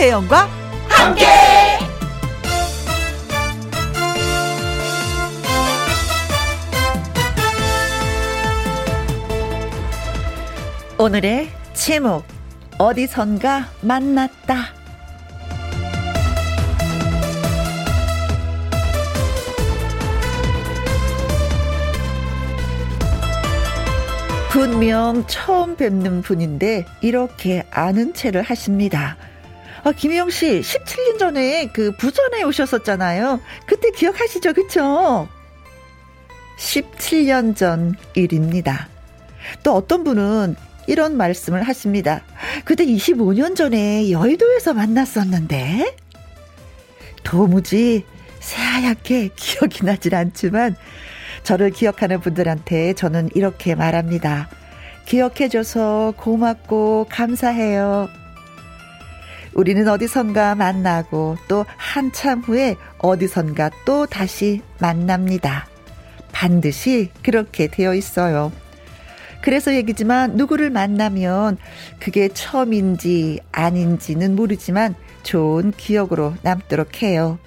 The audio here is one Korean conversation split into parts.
김혜영과 함께. 오늘의 제목 어디선가 만났다. 분명 처음 뵙는 분인데 이렇게 아는 체를 하십니다. 아, 김혜영 씨, 17년 전에 그 부전에 오셨었잖아요. 그때 기억하시죠? 그쵸? 17년 전 일입니다. 또 어떤 분은 이런 말씀을 하십니다. 그때 25년 전에 여의도에서 만났었는데? 도무지 새하얗게 기억이 나질 않지만 저를 기억하는 분들한테 저는 이렇게 말합니다. 기억해줘서 고맙고 감사해요. 우리는 어디선가 만나고 또 한참 후에 어디선가 또 다시 만납니다. 반드시 그렇게 되어 있어요. 그래서 얘기지만 누구를 만나면 그게 처음인지 아닌지는 모르지만 좋은 기억으로 남도록 해요.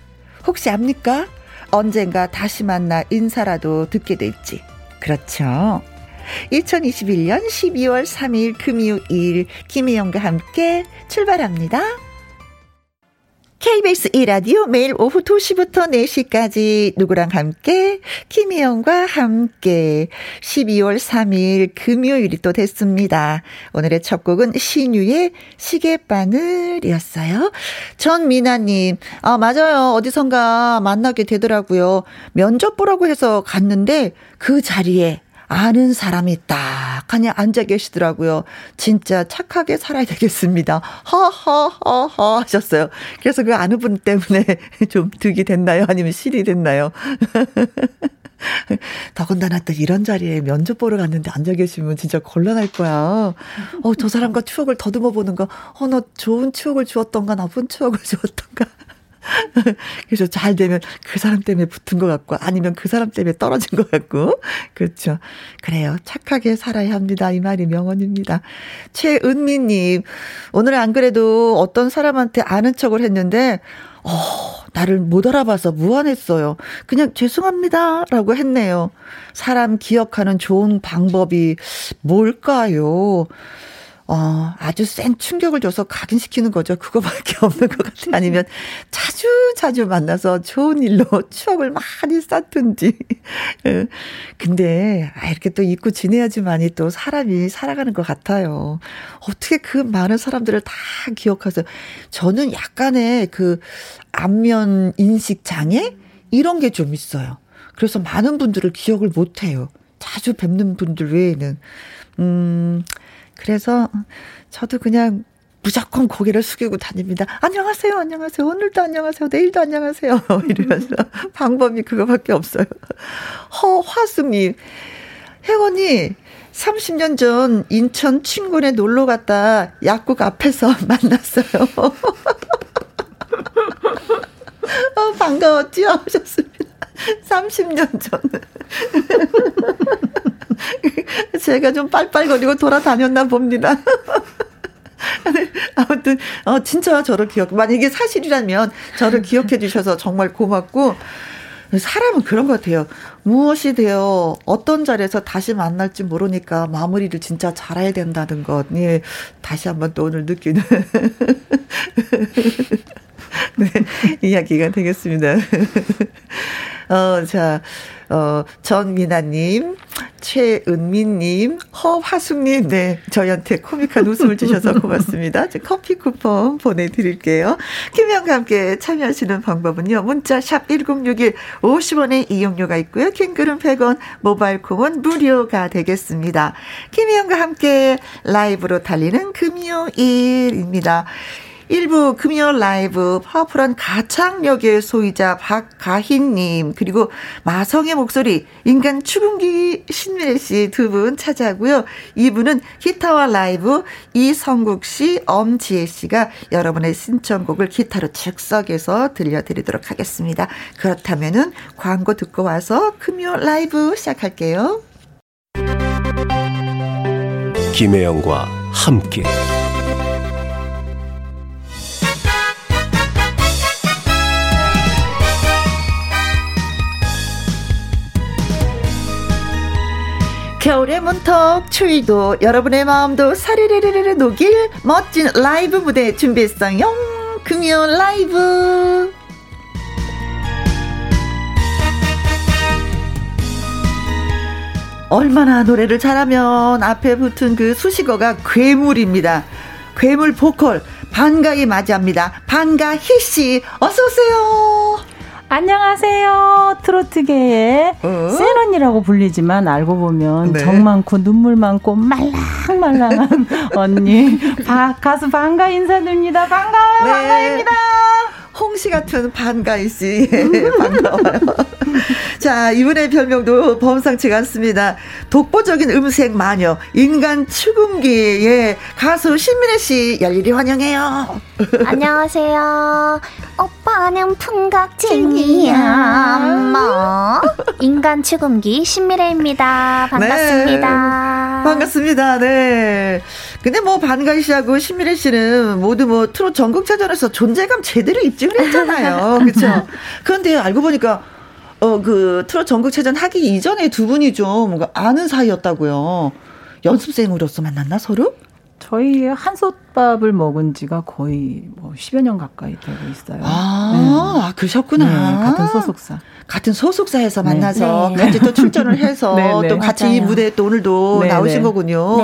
혹시 압니까? 언젠가 다시 만나 인사라도 듣게 될지. 그렇죠. 2021년 12월 3일 금요일 김혜영과 함께 출발합니다. KBS 1라디오 매일 오후 2시부터 4시까지 누구랑 함께 김희영과 함께 12월 3일 금요일이 또 됐습니다. 오늘의 첫 곡은 신유의 시계바늘이었어요. 전미나님, 아, 맞아요. 어디선가 만나게 되더라고요. 면접 보라고 해서 갔는데 그 자리에 아는 사람이 딱 그냥 앉아 계시더라고요. 진짜 착하게 살아야 되겠습니다. 하하하하 하셨어요. 그래서 그 아는 분 때문에 좀 득이 됐나요? 아니면 실이 됐나요? 더군다나 또 이런 자리에 면접 보러 갔는데 앉아 계시면 진짜 곤란할 거야. 어, 저 사람과 추억을 더듬어 보는 거. 어, 너 좋은 추억을 주었던가, 나쁜 추억을 주었던가. 그래서 잘 되면 그 사람 때문에 붙은 것 같고 아니면 그 사람 때문에 떨어진 것 같고 그렇죠. 그래요. 착하게 살아야 합니다. 이 말이 명언입니다. 최은미님 오늘 안 그래도 어떤 사람한테 아는 척을 했는데 어, 나를 못 알아봐서 무안했어요. 그냥 죄송합니다라고 했네요. 사람 기억하는 좋은 방법이 뭘까요? 어, 아주 센 충격을 줘서 각인시키는 거죠. 그거밖에 없는 것 같아요. 아니면 자주 자주 만나서 좋은 일로 추억을 많이 쌓든지. 예. 근데, 아, 이렇게 또 잊고 지내야지만이 또 사람이 살아가는 것 같아요. 어떻게 그 많은 사람들을 다 기억하세요? 저는 약간의 그 안면 인식 장애? 이런 게 좀 있어요. 그래서 많은 분들을 기억을 못 해요. 자주 뵙는 분들 외에는. 음, 그래서 저도 그냥 무조건 고개를 숙이고 다닙니다. 안녕하세요, 안녕하세요. 오늘도 안녕하세요. 내일도 안녕하세요. 이러면서 방법이 그거밖에 없어요. 허화숙님, 혜원이 30년 전 인천 친구네 놀러 갔다 약국 앞에서 만났어요. 어, 반가웠지요? 하셨습니다. 30년 전. 제가 좀 빨빨거리고 돌아다녔나 봅니다. 아무튼, 어, 진짜 저를 기억, 만약에 사실이라면 저를 기억해 주셔서 정말 고맙고, 사람은 그런 것 같아요. 무엇이 되어 어떤 자리에서 다시 만날지 모르니까 마무리를 진짜 잘해야 된다는 것. 예. 다시 한번 또 오늘 느끼는 네, 이야기가 되겠습니다. 어, 자, 어, 전미나님, 최은미님, 허화숙님, 네, 저희한테 코믹한 웃음을 주셔서 고맙습니다. 커피 쿠폰 보내드릴게요. 김영과 함께 참여하시는 방법은요, 문자 샵 1061, 50원의 이용료가 있고요. 킹글은 100원, 모바일 콩은 무료가 되겠습니다. 김영과 함께 라이브로 달리는 금요일입니다. 일부 금요 라이브 파워풀한 가창력의 소유자 박가희님 그리고 마성의 목소리 인간 추궁기 신미래 씨 두 분 찾아고요. 이분은 기타와 라이브 이성국 씨, 엄지혜 씨가 여러분의 신청곡을 기타로 즉석에서 들려드리도록 하겠습니다. 그렇다면은 광고 듣고 와서 금요 라이브 시작할게요. 김혜영과 함께 겨울의 문턱 추위도 여러분의 마음도 사리르르르 녹일 멋진 라이브 무대 준비했어요. 금요 라이브. 얼마나 노래를 잘하면 앞에 붙은 그 수식어가 괴물입니다. 괴물 보컬 반가이 맞이합니다. 반가 희 씨 어서 오세요. 안녕하세요. 트로트계의 어? 센 언니라고 불리지만 알고 보면 네. 정 많고 눈물 많고 말랑말랑한 언니 바, 가수 반가 인사드립니다. 반가워요. 네. 반가입니다. 홍시 같은 반가이 씨 반가워요. 자 이분의 별명도 범상치가 않습니다. 독보적인 음색 마녀 인간 추궁기의 가수 신민혜 씨 열일히 환영해요. 안녕하세요. 오빠는 풍각쟁이야. 뭐 인간 추궁기 신미래입니다. 반갑습니다. 네, 반갑습니다. 네. 근데 뭐 반가이 씨하고 신미래 씨는 모두 뭐 트롯 전국체전에서 존재감 제대로 입증을 했잖아요. 그렇죠? 그런데 알고 보니까 어 그 트롯 전국체전 하기 이전에 두 분이 좀 아는 사이였다고요. 연습생으로서 만났나 서로? 저희 한솥밥을 먹은 지가 거의 뭐 10여 년 가까이 되고 있어요. 아, 네. 아 그러셨구나. 네, 같은 소속사. 같은 소속사에서 네. 만나서 네. 같이 또 출전을 해서 네, 네. 또 같이 맞아요. 이 무대에 또 오늘도 네, 나오신 거군요.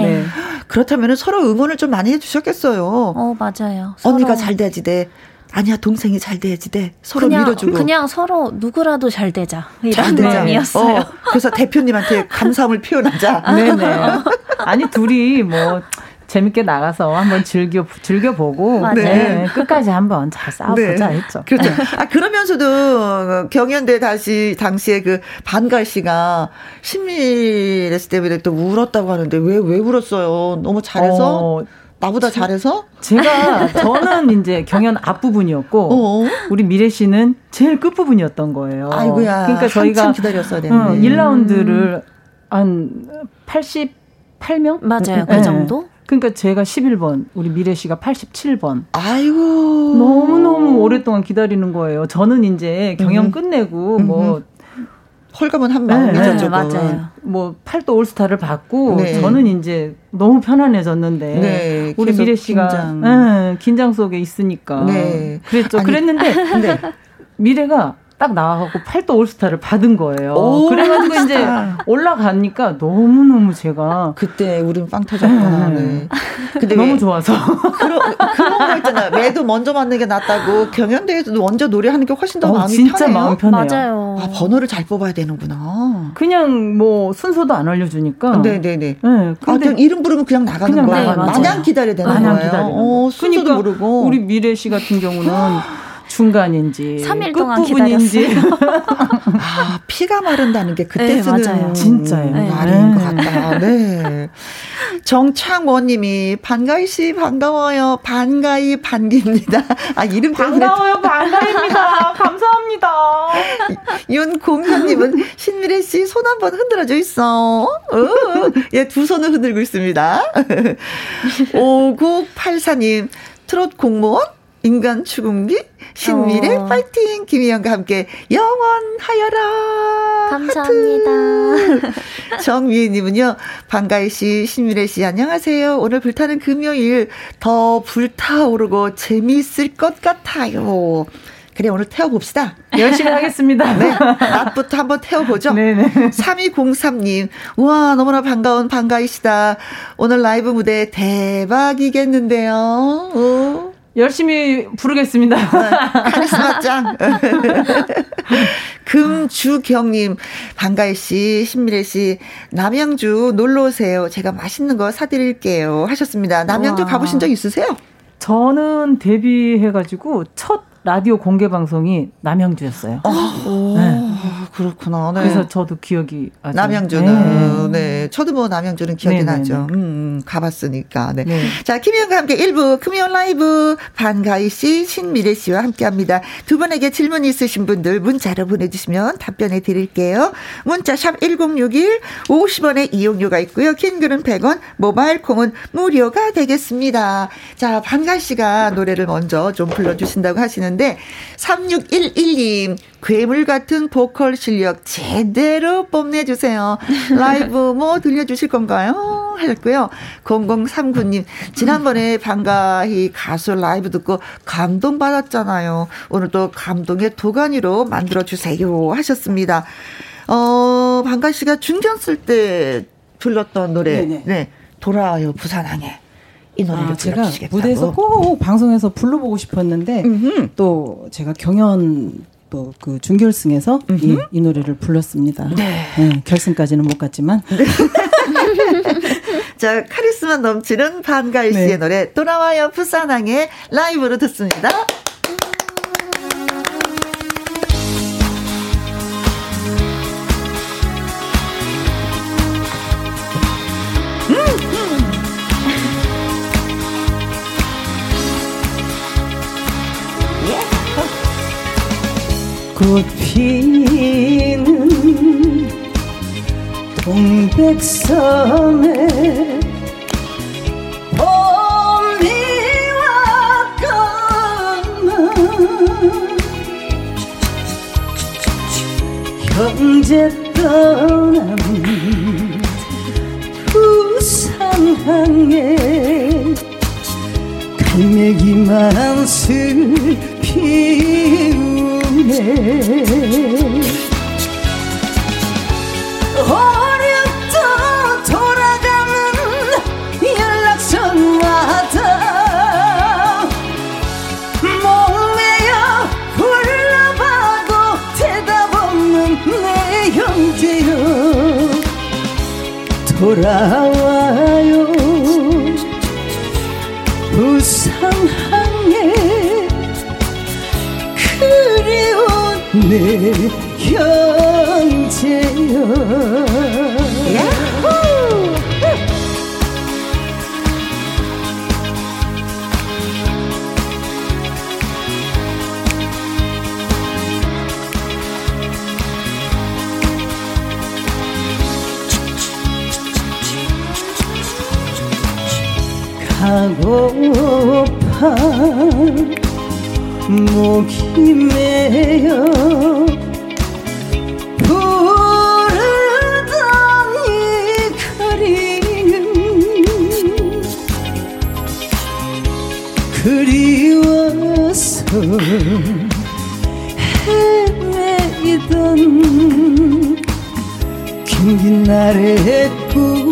그렇다면 서로 응원을 좀 많이 해주셨겠어요. 어, 맞아요. 언니가 잘 돼야지 돼. 아니야 동생이 잘 돼야지 돼 서로 그냥, 밀어주고 그냥 서로 누구라도 잘 되자 이런 마음이었어요. 어, 그래서 대표님한테 감사함을 표현하자. 네네. 아니 둘이 뭐 재밌게 나가서 한번 즐겨 즐겨 보고 네. 끝까지 한번 잘 싸워보자 네. 했죠. 그렇죠. 네. 아 그러면서도 경연대 다시 당시에 그 반갈 씨가 신미했을 때문에 또 울었다고 하는데 왜왜 울었어요? 너무 잘해서. 어. 나보다 잘해서? 제가 저는 이제 경연 앞부분이었고 어 우리 미래 씨는 제일 끝부분이었던 거예요. 아이고야. 그러니까 저희가 기다렸어야 되는데. 어, 1라운드를 한 88명? 맞아요. 그 네. 정도? 그러니까 제가 11번, 우리 미래 씨가 87번. 아이고. 너무너무 오랫동안 기다리는 거예요. 저는 이제 경연 음. 끝내고 음. 뭐 홀가분 한 마음이죠, 네, 네, 맞아요. 뭐 팔도 올스타를 받고 네. 저는 이제 너무 편안해졌는데 네, 우리 미래 씨가 긴장. 네, 긴장 속에 있으니까 네. 그랬죠. 아니, 그랬는데 네. 미래가 딱 나와갖고 팔도 올스타를 받은 거예요. 오, 그래가지고 이제 올라가니까 너무 너무 제가. 그때 우린 빵 터졌구나. 네. 근데 너무 좋아서. 그런, 그런 거 있잖아요. 매도 먼저 맞는 게 낫다고 경연대회에서도 먼저 노래하는 게 훨씬 더 어, 마음이 진짜 편해요. 마음 편해요. 맞아요. 아, 번호를 잘 뽑아야 되는구나. 그냥 뭐 순서도 안 알려주니까. 네네네. 네. 네, 근데 아, 이름 부르면 그냥 나가는 그냥 거예요. 네, 마냥 기다려야 되는 마냥 거예요. 기다려. 어, 순서도 그러니까 모르고. 우리 미래 씨 같은 경우는 중간인지 3일 동안 기다렸어요. 아, 피가 마른다는 게 그때 네, 쓰는 맞아요. 진짜요. 네. 말인 것 같다. 네. 정창원 님이 반가이 씨 반가워요. 반가이 반기입니다. 아, 이름 반가워요. 반가입니다. 감사합니다. 윤공현 님은 신미래 씨 손 한번 흔들어 줘 있어. 어. 예, 두 손을 흔들고 있습니다. 5984 님 트롯 공무원 인간 추궁기 신미래 어. 파이팅 김희영과 함께 영원하여라 감사합니다. 정미애님은요 반가이 씨 신미래 씨 안녕하세요. 오늘 불타는 금요일 더 불타오르고 재미있을 것 같아요. 그래, 오늘 태워봅시다. 열심히 하겠습니다. 네. 낮부터 한번 태워보죠. 네네. 3203님, 우와, 너무나 반가운 반가이시다. 오늘 라이브 무대 대박이겠는데요. 오. 열심히 부르겠습니다. 네, 카리스마 짱. 금주경님, 반가이 씨, 신미래 씨, 남양주 놀러 오세요. 제가 맛있는 거 사드릴게요. 하셨습니다. 남양주 우와. 가보신 적 있으세요? 저는 데뷔해가지고 첫 라디오 공개 방송이 남양주였어요. 아, 네. 그렇구나. 네. 그래서 저도 기억이 아주 남양주는 네. 네. 저도 뭐 남양주는 기억이 네네네. 네, 나죠. 네. 음, 음, 가봤으니까. 네. 네. 자, 김희영과 함께 1부 금요일 라이브 반가희 씨, 신미래 씨와 함께 합니다. 두 분에게 질문 있으신 분들 문자로 보내 주시면 답변해 드릴게요. 문자 샵 #1061 50원의 이용료가 있고요. 킹글은 100원, 모바일 콩은 무료가 되겠습니다. 자, 반가희 씨가 노래를 먼저 좀 불러 주신다고 하시는. 하시는데 3611님 괴물 같은 보컬 실력 제대로 뽐내주세요. 라이브 뭐 들려주실 건가요? 하셨고요. 0039님, 지난번에 반가히 가수 라이브 듣고 감동받았잖아요. 오늘 도 감동의 도가니로 만들어주세요. 하셨습니다. 어, 반가 씨가 중견 쓸 때 불렀던 노래. 네네. 네. 돌아와요, 부산항에. 이 노래를 아, 제가 무대에서 꼭 방송에서 불러보고 싶었는데 음흠. 또 제가 경연 또 그 준결승에서 이, 이, 노래를 불렀습니다. 네. 네. 결승까지는 못 갔지만. 네. 자, 카리스마 넘치는 반가이 씨의 네. 노래 돌아와요 부산항에 라이브로 듣습니다. 꽃 피는 동백섬에 봄이 왔건만 형제 떠난 부산항에 갈매기만 슬피 어렵다 돌아가는 연락선마다 목매여 불러봐도 대답 없는 내 형제여. 돌아와 내 형제여 야호! 가고파 목이 메어 부르던 이 거리는 그리워서 헤매이던 긴긴 날의 꿈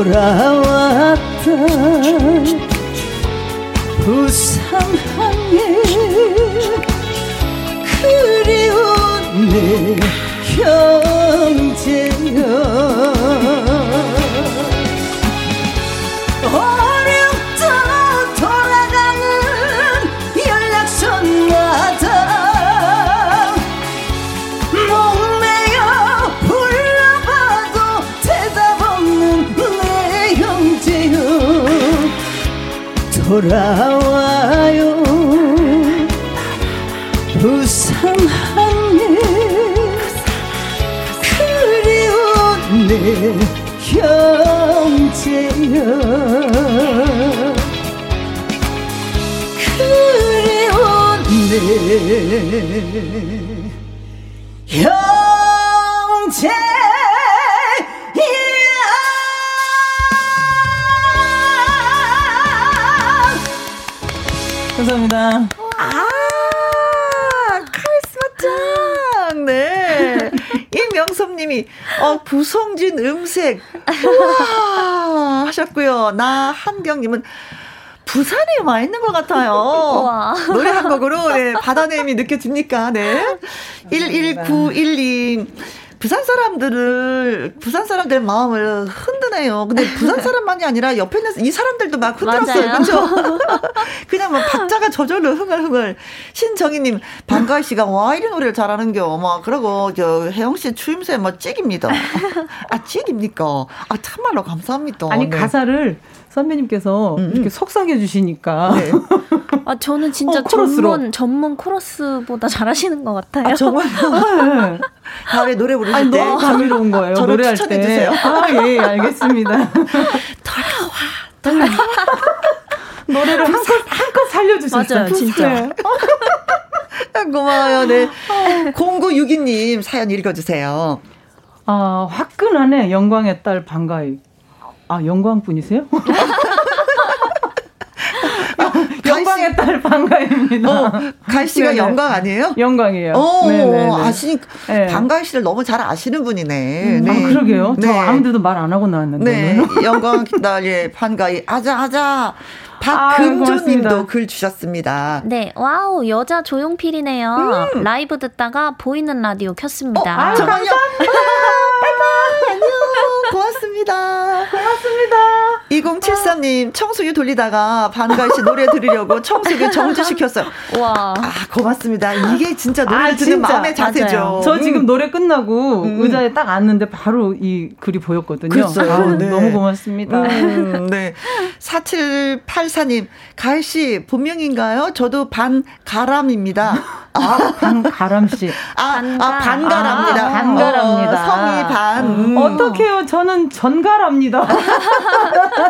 돌아왔다 부산항에 그리운 내 형제여 돌아와요. 부산항에 내 형제여. 그리운 내 감사합니다. 아, 카리스마 짱! 네. 임명섭님이, 어, 구성진 음색. 우와! 하셨고요. 나 한경님은, 부산에 와 있는 것 같아요. 노래 한 곡으로, 네, 바다냄이 느껴집니까? 네. 11912. 부산 사람들을 부산 사람들 마음을 흔드네요. 근데 부산 사람만이 아니라 옆에 있는 이 사람들도 막 흔들었어요. 그렇죠? 그냥 막 박자가 저절로 흥얼흥얼. 신정희님 방가희 씨가 와 이런 노래를 잘하는 겨. 막 그러고 저 혜영 씨 추임새 뭐 찍입니다. 아 찍입니까? 아 참말로 감사합니다. 아니 네. 가사를 선배님께서 음, 음. 이렇게 속삭여 주시니까. 네. 아 저는 진짜 어, 전문 전문 코러스보다 잘하시는 것 같아요. 아, 정말. 네. 다음에 노래 부르실 아니, 때 너무 감미로운 거예요. 노래할 때. 주세요. 아 예, 알겠습니다. 돌아와. 돌아와. 노래를 한껏 한껏 살려주셨어요. 맞아요, 진짜. 네. 고마워요. 네. 0962님 사연 읽어주세요. 아, 화끈하네. 영광의 딸 반가이. 아, 영광분이세요? 영광의 딸 반가입니다. 어, 갈 씨가 영광 아니에요? 영광이에요. 어, 네네네. 아시니 네. 반가이 씨를 너무 잘 아시는 분이네. 음, 네. 아, 그러게요. 네. 저 아무데도 말 안 하고 나왔는데. 네. 영광 딸의 반가희 아자 아자. 박금조님도 아, 글 주셨습니다. 네, 와우 여자 조용필이네요. 음. 라이브 듣다가 보이는 라디오 켰습니다. 어, 아, 정말요? 안녕. 고맙습니다. 고맙습니다. 2073님, 청소기 돌리다가 반가희 씨 노래 들으려고 청소기 정지시켰어요. 와. 아, 고맙습니다. 이게 진짜 노래 아, 듣는 진짜. 마음의 자세죠. 맞아요. 저 지금 음. 노래 끝나고 음. 의자에 딱 앉는데 바로 이 글이 보였거든요. 아, 네. 너무 고맙습니다. 음, 네. 4784님, 가희 씨, 본명인가요? 저도 반가람입니다. 아, 반가람 씨. 아, 반가. 아 반가랍니다. 아, 반가랍니다. 어, 성이 반. 음. 어떡해요. 저는 전가랍니다.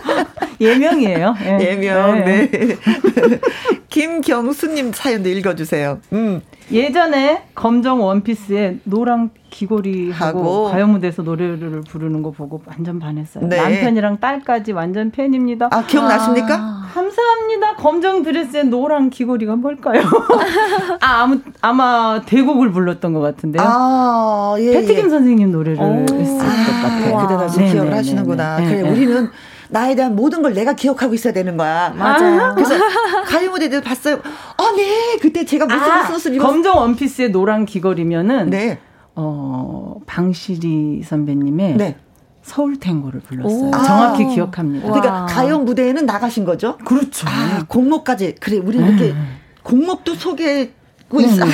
예명이에요. 예. 명 네. 네. 김경수님 사연도 읽어주세요. 음. 예전에 검정 원피스에 노랑 귀걸이 하고 가요 무대에서 노래를 부르는 거 보고 완전 반했어요. 네. 남편이랑 딸까지 완전 팬입니다. 아 기억나십니까? 아, 감사합니다. 검정 드레스에 노랑 귀걸이가 뭘까요? 아 아무 아마 대곡을 불렀던 것 같은데요. 아 예, 패티김 예. 선생님 노래를 했을 것 같아요. 그때 다시 기억을 하시는구나. 그래 우리는 나에 대한 모든 걸 내가 기억하고 있어야 되는 거야. 맞아요. 그래서 가요 무대들 봤어요. 아, 네. 그때 제가 무슨 아, 무슨 옷을 입었 검정 원피스에 노란 귀걸이면은 네. 어, 방실이 선배님의 네. 서울 탱고를 불렀어요. 오. 정확히 아. 기억합니다. 그러니까 가요 무대에는 나가신 거죠? 그렇죠. 아, 공모까지. 그래, 우리 이렇게 음. 공목도 소개 고 있어. 음.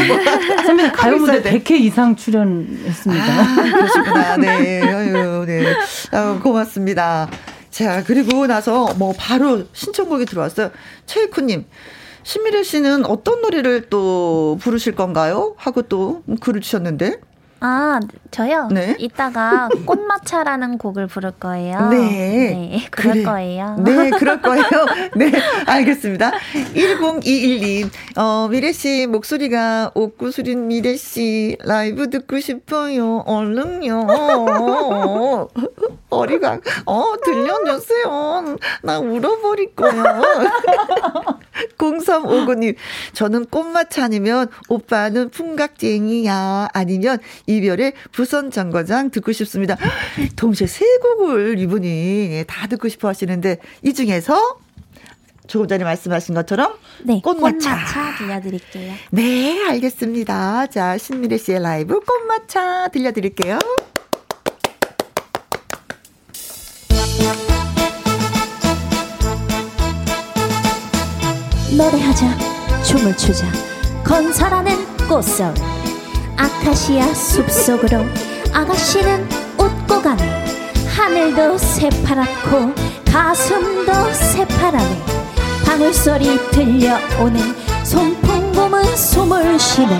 선배님 가요 무대 100회 이상 출연했습니다. 아, 그러시구나. 네. 아유, 네. 아유, 고맙습니다. 자, 그리고 나서 뭐 바로 신청곡이 들어왔어요. 최이쿠님. 신미래 씨는 어떤 노래를 또 부르실 건가요? 하고 또 글을 주셨는데. 아, 저요? 네. 이따가 꽃마차라는 곡을 부를 거예요. 네. 네 그럴 그래. 거예요. 네, 그럴 거예요. 네, 알겠습니다. 1021님, 어, 미래 씨 목소리가 옥구수린 미래 씨 라이브 듣고 싶어요. 얼른요. 어리가, 어, 들려주세요. 나 울어버릴 거야. 0359님, 저는 꽃마차 아니면 오빠는 풍각쟁이야. 아니면 이별의 부선 정거장 듣고 싶습니다. 동시에 세 곡을 이분이 다 듣고 싶어 하시는데 이 중에서 조금 전에 말씀하신 것처럼 네, 꽃마차. 꽃마차 들려드릴게요. 네, 알겠습니다. 자, 신미래 씨의 라이브 꽃마차 들려드릴게요. 노래하자, 춤을 추자, 건설하는 꽃서울. 아카시아 숲속으로 아가씨는 웃고 가네. 하늘도 새파랗고 가슴도 새파라네. 방울소리 들려오네 송풍금은 숨을 쉬네.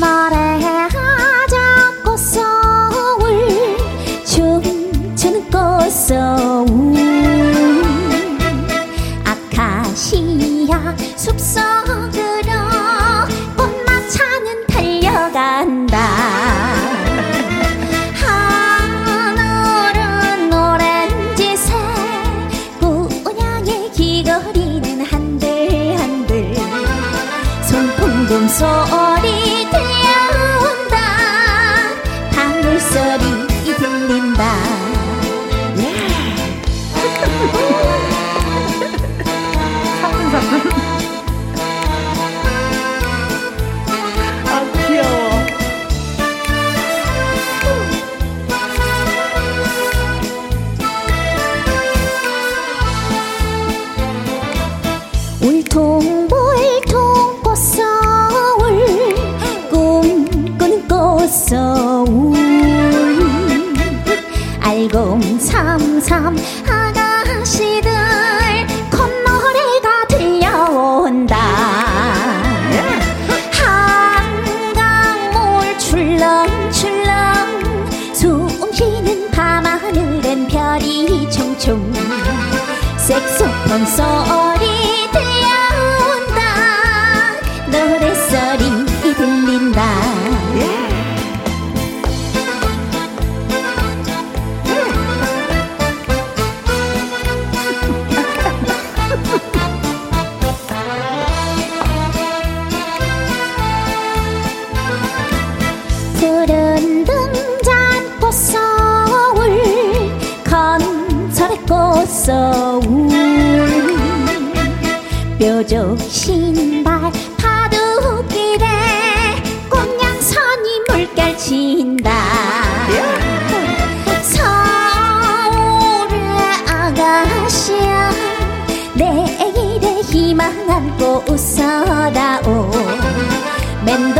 노래 숲속으로 꽃마차는 달려간다. 하늘은 오렌지색 꾸냥의 귀걸이는 한들한들. 손풍금 소리 희망 안고 웃어다오. 맴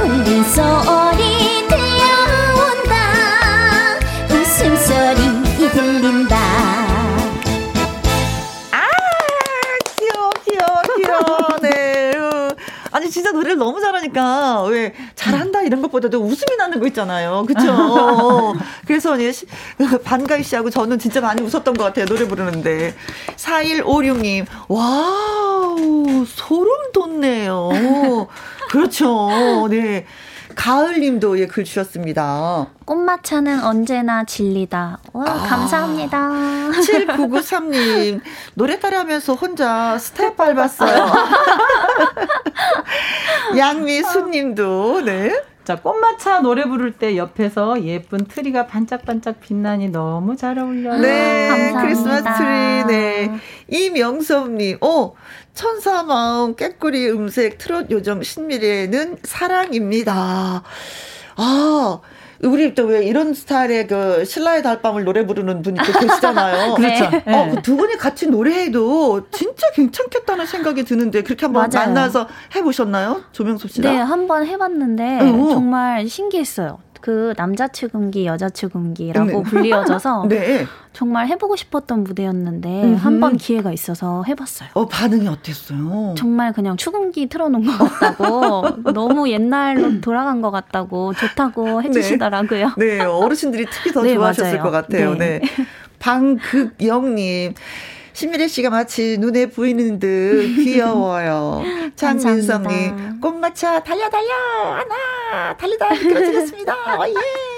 것보다도 웃음이 나는 거 있잖아요. 그쵸? 그래서, 예, 반가이 씨하고 저는 진짜 많이 웃었던 것 같아요. 노래 부르는데. 4156님, 와우, 소름 돋네요. 그렇죠. 네. 가을님도 예, 글 주셨습니다. 꽃마차는 언제나 진리다. 와, 아, 감사합니다. 7993님, 노래 따라하면서 혼자 스텝 밟았어요. 양미수님도, 네. 자, 꽃마차 노래 부를 때 옆에서 예쁜 트리가 반짝반짝 빛나니 너무 잘 어울려요. 네, 감사합니다. 크리스마스 트리. 네. 이명섭님, 어, 천사 마음 깨꾸리 음색 트롯 요정 신미래는 사랑입니다. 아, 우리 또 왜 이런 스타일의 그 신라의 달밤을 노래 부르는 분이 또 계시잖아요. 그렇죠. 네. 어, 그 두 분이 같이 노래해도 진짜 괜찮겠다는 생각이 드는데 그렇게 한번 맞아요. 만나서 해보셨나요? 조명섭 씨랑? 네, 한번 해봤는데 어. 정말 신기했어요. 그 남자 추금기, 여자 추금기라고 네. 불리어져서 네. 정말 해보고 싶었던 무대였는데 한번 기회가 있어서 해봤어요. 어 반응이 어땠어요? 정말 그냥 추금기 틀어놓은 것 같다고 너무 옛날로 돌아간 것 같다고 좋다고 네. 해주시더라고요. 네, 네 어르신들이 특히 더 네, 좋아하셨을 맞아요. 것 같아요. 네. 네. 방극영님. 신미래 씨가 마치 눈에 보이는 듯 귀여워요. 장민성님, 꽃마차 달려 달려 하나 달리다 미끄러지겠습니다. 어,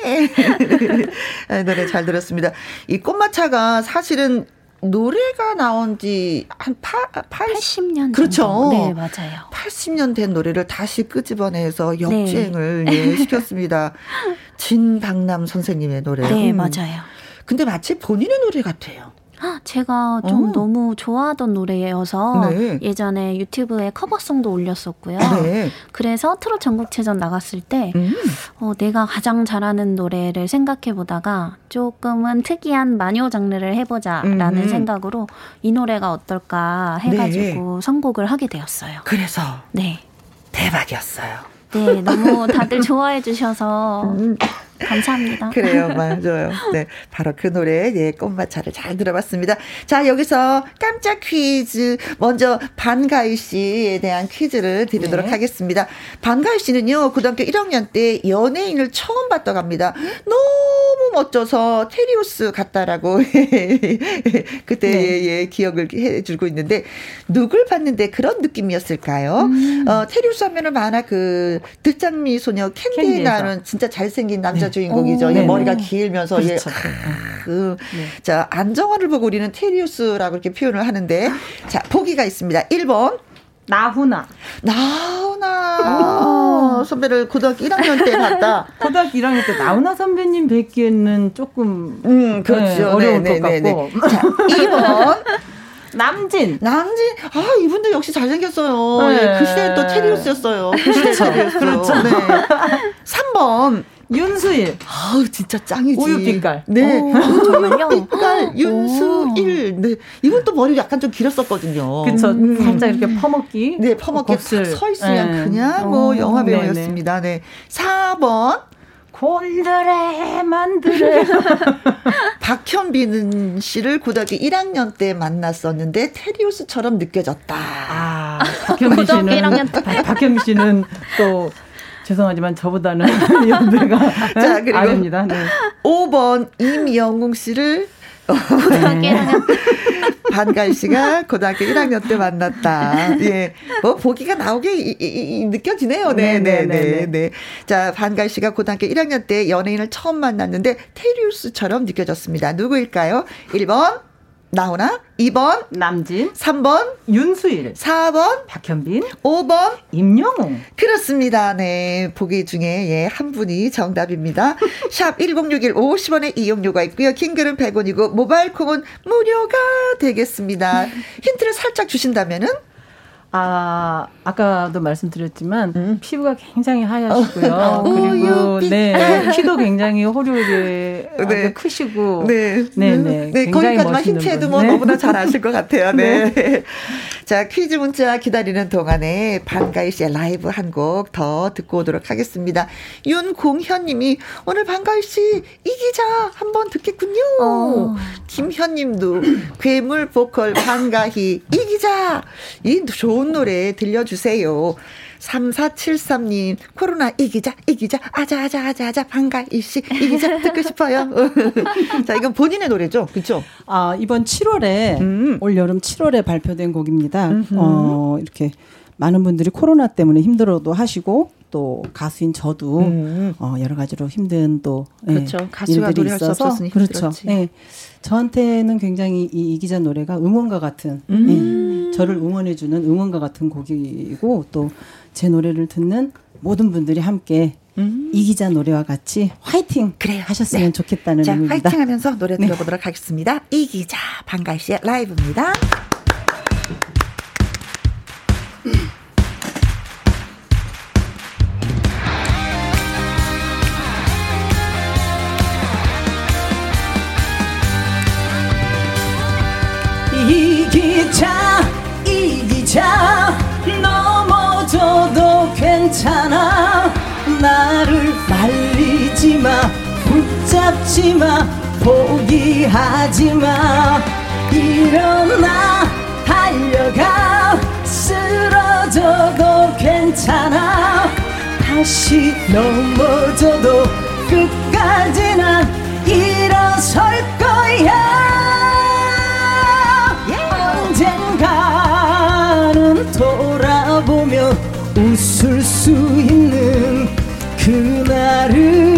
예. 네, 노래 잘 들었습니다. 이 꽃마차가 사실은 노래가 나온 지 한 80년 그렇죠. 네, 맞아요. 80년 된 노래를 다시 끄집어내서 역주행을 네. 예, 시켰습니다. 진박남 선생님의 노래. 네, 맞아요. 근데 마치 본인의 노래 같아요. 제가 좀 오. 어. 너무 좋아하던 노래여서 네. 예전에 유튜브에 커버송도 올렸었고요. 네. 그래서 트롯 전국체전 나갔을 때 음. 어, 내가 가장 잘하는 노래를 생각해 보다가 조금은 특이한 마녀 장르를 해보자라는 음. 생각으로 이 노래가 어떨까 해가지고 네. 선곡을 하게 되었어요. 그래서 네 대박이었어요. 네, 너무 다들 좋아해 주셔서 음. 감사합니다. 그래요, 맞아요. 네, 바로 그 노래, 예, 꽃마차를 잘 들어봤습니다. 자, 여기서 깜짝 퀴즈. 먼저 반가희 씨에 대한 퀴즈를 드리도록 네. 하겠습니다. 반가희 씨는요, 고등학교 1학년 때 연예인을 처음 봤다고 합니다. 너무 멋져서 테리우스 같다라고 그때 네. 예, 기억을 해주고 있는데 누굴 봤는데 그런 느낌이었을까요? 음. 어, 테리우스 하면은 만화 그 들장미 소녀 캔디 나는 진짜 잘생긴 남자 네. 주인공이죠. 오, 머리가 길면서 그렇죠. 예. 그, 네. 자 안정환을 보고 우리는 테리우스라고 이렇게 표현을 하는데 자 보기가 있습니다. 1번 나훈아. 나훈아. 아. 선배를 고등학교 1학년 때 봤다. 고등학교 1학년 때 나훈아 선배님 뵙기에는 조금 음, 그렇죠. 네, 어려울 네, 것 네, 네, 같고. 자, 2번. 남진. 남진. 아, 이분도 역시 잘생겼어요. 네. 예, 그 시대에 또 테리우스였어요. 그 시대 그렇죠. 테리우스. 그렇죠. 네. 3번. 윤수일. 아우, 진짜 짱이지. 우유 빛깔. 네. 우유 빛깔, 윤수일. 네. 이분 또 머리 약간 좀 길었었거든요. 그쵸. 음. 살짝 이렇게 퍼먹기. 네, 퍼먹기 서 있으면 네. 그냥 뭐 영화 배우였습니다. 네. 4번. 곤드레 만드레. 박현빈 씨를 고등학교 1학년 때 만났었는데 테리우스처럼 느껴졌다. 아, 박현빈 씨는 박현빈 씨는 또 죄송하지만 저보다는 연배가 자, 그리고 아닙니다. 네. 5번 임영웅 씨를 고등학교 1학년 반갈 씨가 고등학교 1학년 때 만났다. 예. 뭐 보기가 나오게 이, 이, 이, 느껴지네요. 네, 네, 네, 네, 네. 네. 자, 반갈 씨가 고등학교 1학년 때 연예인을 처음 만났는데 테리우스처럼 느껴졌습니다. 누구일까요? 1번 나훈아, 2번 남진, 3번 윤수일, 4번 박현빈, 5번 임영웅. 그렇습니다. 네. 보기 중에 예, 한 분이 정답입니다. 샵 1061 50원의 이용료가 있고요. 킹글은 100원이고 모바일 콩은 무료가 되겠습니다. 힌트를 살짝 주신다면은 아, 아까도 말씀드렸지만 음. 피부가 굉장히 하얗시고요. 어. 그리고 네, 키도 굉장히 호류에 네. 크시고 네. 네, 네. 네 거기까지만 힌트해도 뭐 네. 너무나 잘 아실 것 같아요. 네. 네. 자, 퀴즈 문자 기다리는 동안에 반가이 씨의 라이브 한 곡 더 듣고 오도록 하겠습니다. 윤공현 님이 오늘 반가이 씨 이기자 한번 듣겠군요. 어. 김현 님도 괴물 보컬 반가희 이기자 이 좋은 노래 들려주세요. 3473님, 코로나 이기자, 이기자, 아자, 아자, 아자, 아자, 반가, 이씨, 이기자, 듣고 싶어요. 자, 이건 본인의 노래죠? 그쵸? 아, 이번 7월에, 음. 올 여름 7월에 발표된 곡입니다. 음흠. 어, 이렇게 많은 분들이 코로나 때문에 힘들어도 하시고, 또 가수인 저도 음. 어, 여러 가지로 힘든 또 예, 그렇죠. 예, 가수가 일들이 있어서 그렇죠. 예. 저한테는 굉장히 이, 이 기자 노래가 응원과 같은 음. 예, 저를 응원해주는 응원과 같은 곡이고 또 제 노래를 듣는 모든 분들이 함께 음. 이 기자 노래와 같이 화이팅 그래요. 하셨으면 네. 좋겠다는 자, 의미입니다. 화이팅 하면서 노래 네. 들어보도록 네. 하겠습니다. 이 기자 반갈 씨의 라이브입니다. 이 기자 이기자 붙잡지 마 포기하지 마. 일어나 달려가. 쓰러져도 괜찮아. 다시 넘어져도 끝까지 난 일어설 거야. 언젠가는 돌아보며 웃을 수 있는 그날을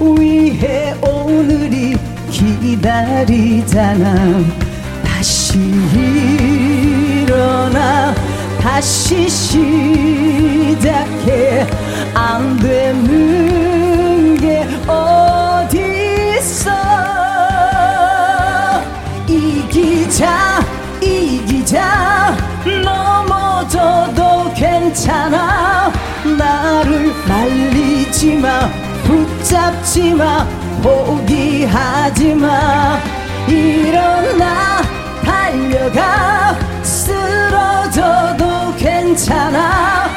위해 오늘이 기다리잖아. 다시 일어나 다시 시작해. 안 되는 게 어딨어? 이기자 이기자 넘어져도 괜찮아. 나를 말리지 마 붙잡지 마 포기하지 마. 일어나 달려가. 쓰러져도 괜찮아.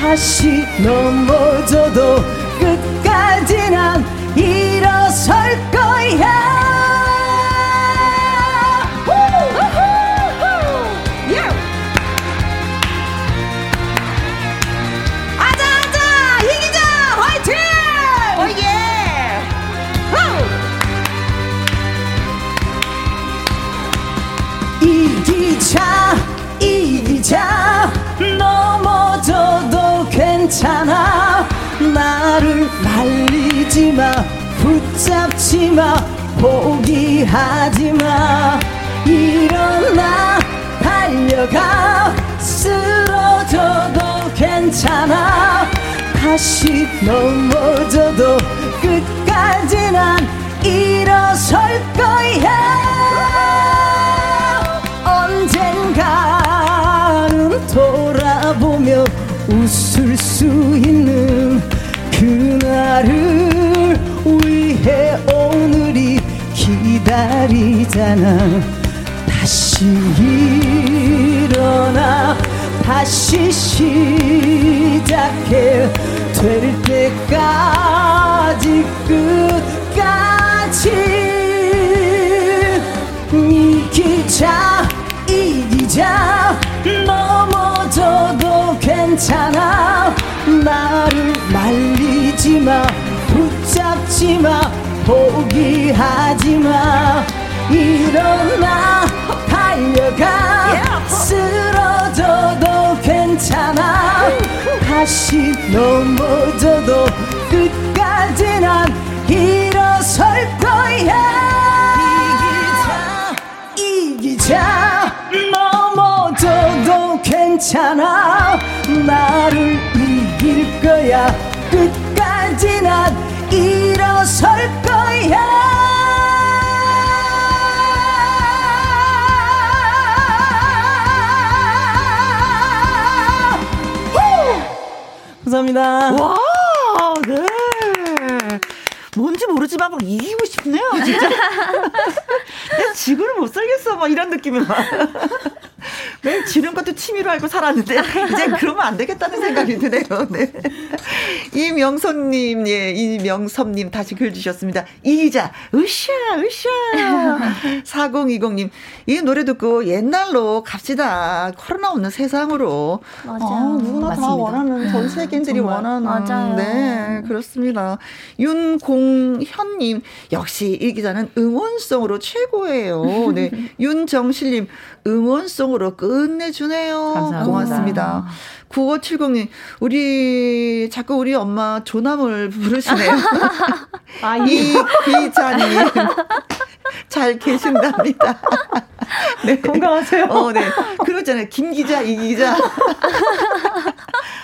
다시 넘어져도 끝까지 난 일어설 거야 말리지 마 붙잡지 마 포기하지 마. 일어나 달려가 쓰러져도 괜찮아. 다시 넘어져도 끝까지 난 일어설 거야. 언젠가는 돌아보며 웃을 수 있는 그날을 오늘이 기다리잖아. 다시 일어나 다시 시작해. 될 때까지 끝까지. 이기자 이기자 넘어져도 괜찮아. 나를 말리지 마 붙잡지 마 포기하지 마. 일어나 달려가. 쓰러져도 괜찮아. 다시 넘어져도 끝까지 난 일어설 거야. 이기자 이기자. 넘어져도 괜찮아. 나를 이길 거야. 끝까지 난 일어설 거야 감사합니다. 와, 네. 뭔지 모르지만 막 이기고 싶네요, 진짜. 내 지구를 못 살겠어, 막 이런 느낌이 막. 왜 지는 것도 취미로 알고 살았는데 이제 그러면 안 되겠다는 생각이 드네요. 네. 이명선님, 예, 이명섭님 다시 글 주셨습니다. 이기자, 으쌰, 으쌰. 4020님, 이 노래 듣고 옛날로 갑시다. 코로나 없는 세상으로. 맞아요. 아, 누구나 맞습니다. 다 원하는 전 세계인들이 원하는. 맞아요. 네, 그렇습니다. 윤공현님, 역시 이 기자는 응원송으로 최고예요. 네. 윤정실님, 응원송으로 끝내주네요. 감사합니다. 고맙습니다. 9570님, 우리, 자꾸 우리 엄마 조남을 부르시네요. 아, 이 기자님. 잘 계신답니다. 네. 건강하세요. 어, 네. 그러잖아요. 김 기자, 이 기자.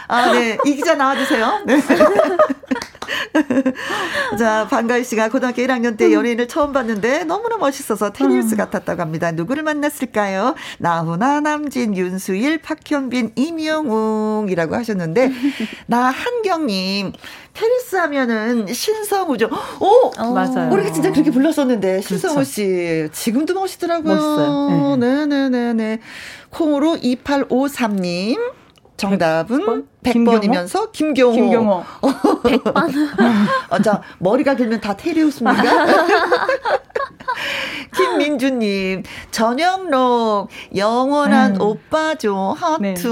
아, 네. 이 기자 나와주세요. 네. 자, 방가희 씨가 고등학교 1학년 때 연예인을 처음 봤는데 너무나 멋있어서 테니우스 같았다고 합니다. 누구를 만났을까요? 나훈아, 남진, 윤수일, 박현빈, 임영웅 이라고 하셨는데, 나 한경님, 테니스 하면은 신성우죠. 오! 어, 맞아요. 우리가 진짜 그렇게 불렀었는데, 신성우 그렇죠. 씨. 지금도 멋있더라고요. 멋있어요. 네. 네 네네네. 콩으로 2853님. 정답은 100번? 이면서 김경호. 김경호. 100번. 어, 자, 머리가 길면 다 테리우스입니까? 김민주님, 전영록, 영원한 음. 오빠죠, 하트.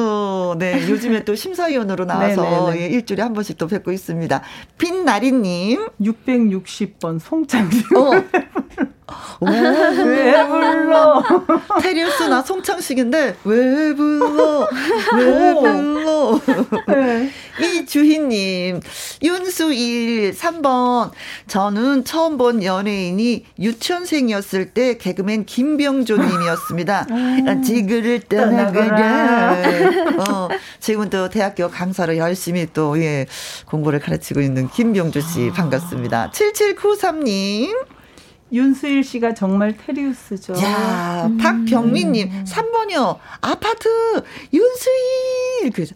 네. 네. 요즘에 또 심사위원으로 나와서 네, 네, 네. 예, 일주일에 한 번씩 또 뵙고 있습니다. 빛나리님. 660번 송창식. 어. 왜 불러? 테리우스나 송창식인데 왜 불러? 왜 불러? 네. 이 주희님 윤수일 3번 저는 처음 본 연예인이 유치원생이었을 때 개그맨 김병조님이었습니다. 음. 지구를 떠나거라. 어, 지금은 또 대학교 강사로 열심히 또 예, 공부를 가르치고 있는 김병조 씨 반갑습니다. 7793님. 윤수일 씨가 정말 테리우스죠. 야, 음. 박병민님, 음. 3번이요. 아파트, 윤수일. 그래서,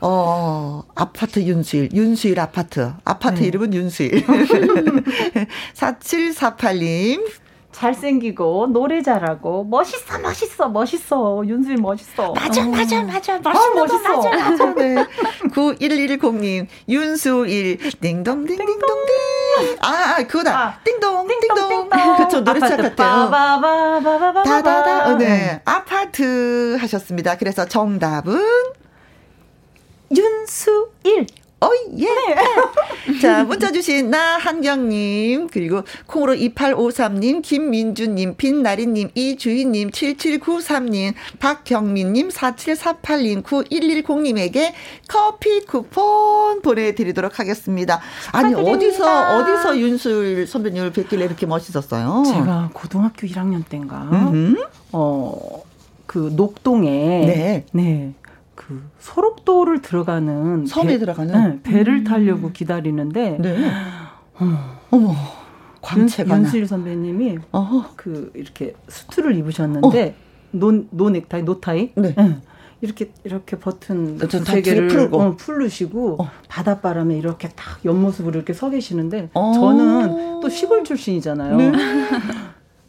어, 아파트 윤수일, 윤수일 아파트. 아파트 네. 이름은 윤수일. 4748님. 잘생기고 노래 잘하고 멋있어 멋있어 멋있어. 윤수일 멋있어. 맞아 어. 맞아 맞아. 어, 멋있어 맞아. 맞아 네. 9110님 윤수일. 띵동띵띵동띵 아, 아 그거다. 아, 띵동 띵동 그쵸 노래 시작할 때요. 다다다. 어, 네. 아파트 하셨습니다. 그래서 정답은 윤수일 어, 예. 네. 자, 문자 주신 나한경님, 그리고 콩으로 2853님, 김민주님, 빛나리님, 이주희님, 7793님, 박경민님, 4748님, 9110님에게 커피 쿠폰 보내드리도록 하겠습니다. 아니, 어디서, 어디서 윤술 선배님을 뵙길래 이렇게 멋있었어요? 제가 고등학교 1학년 때인가, 음흠. 어, 그 녹동에, 네. 네. 그 소록도를 들어가는 섬에 배, 들어가는 네, 배를 음. 타려고 기다리는데 네. 어머 어머 광채가 윤, 윤실 선배님이 어허. 그 이렇게 수트를 입으셨는데 no, no 넥타이 노타이 네. 네. 이렇게 이렇게 버튼 세 개를 풀고 어, 풀르시고 어. 바닷바람에 이렇게 딱 옆모습으로 이렇게 서 계시는데 어. 저는 또 시골 출신이잖아요. 네.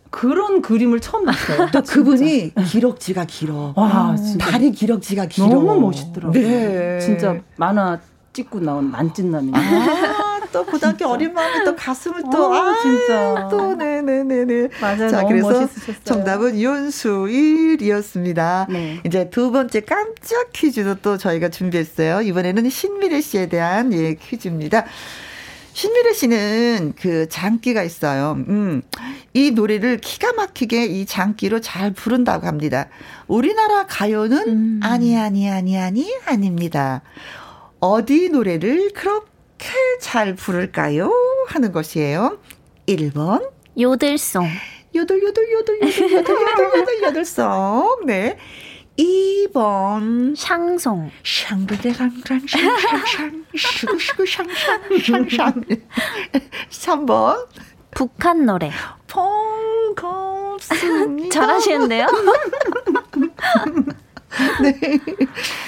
그런 그림을 처음 봤어요. 또 그분이 기럭지가 길어. 와, 진짜. 다리 기럭지가 길어. 너무 멋있더라고요. 네. 진짜 만화 찍고 나온 만찢남이. 아, 또 고등학교 어린 마음에 또 가슴을 또, 어, 아, 진짜. 또, 네네네네. 맞아요. 자, 그래서 멋있으셨어요. 정답은 윤수일이었습니다. 네. 이제 두 번째 깜짝 퀴즈도 또 저희가 준비했어요. 이번에는 신미래 씨에 대한 예, 퀴즈입니다. 신미래 씨는 그 장기가 있어요. 음. 이 노래를 기가 막히게 이 장기로 잘 부른다고 합니다. 우리나라 가요는 음. 아니, 아니, 아니, 아니, 아닙니다. 어디 노래를 그렇게 잘 부를까요? 하는 것이에요. 1번. 요들송. 요들, 요들, 요들, 요들, 요들, 요들, 요들, 요들송. 네. 2번 샹송 샹그레랑랑샹샹샹 슈구슈구 샹샹 샹샹 3번 북한 노래 펑kom습니다 잘하시는데요? 네.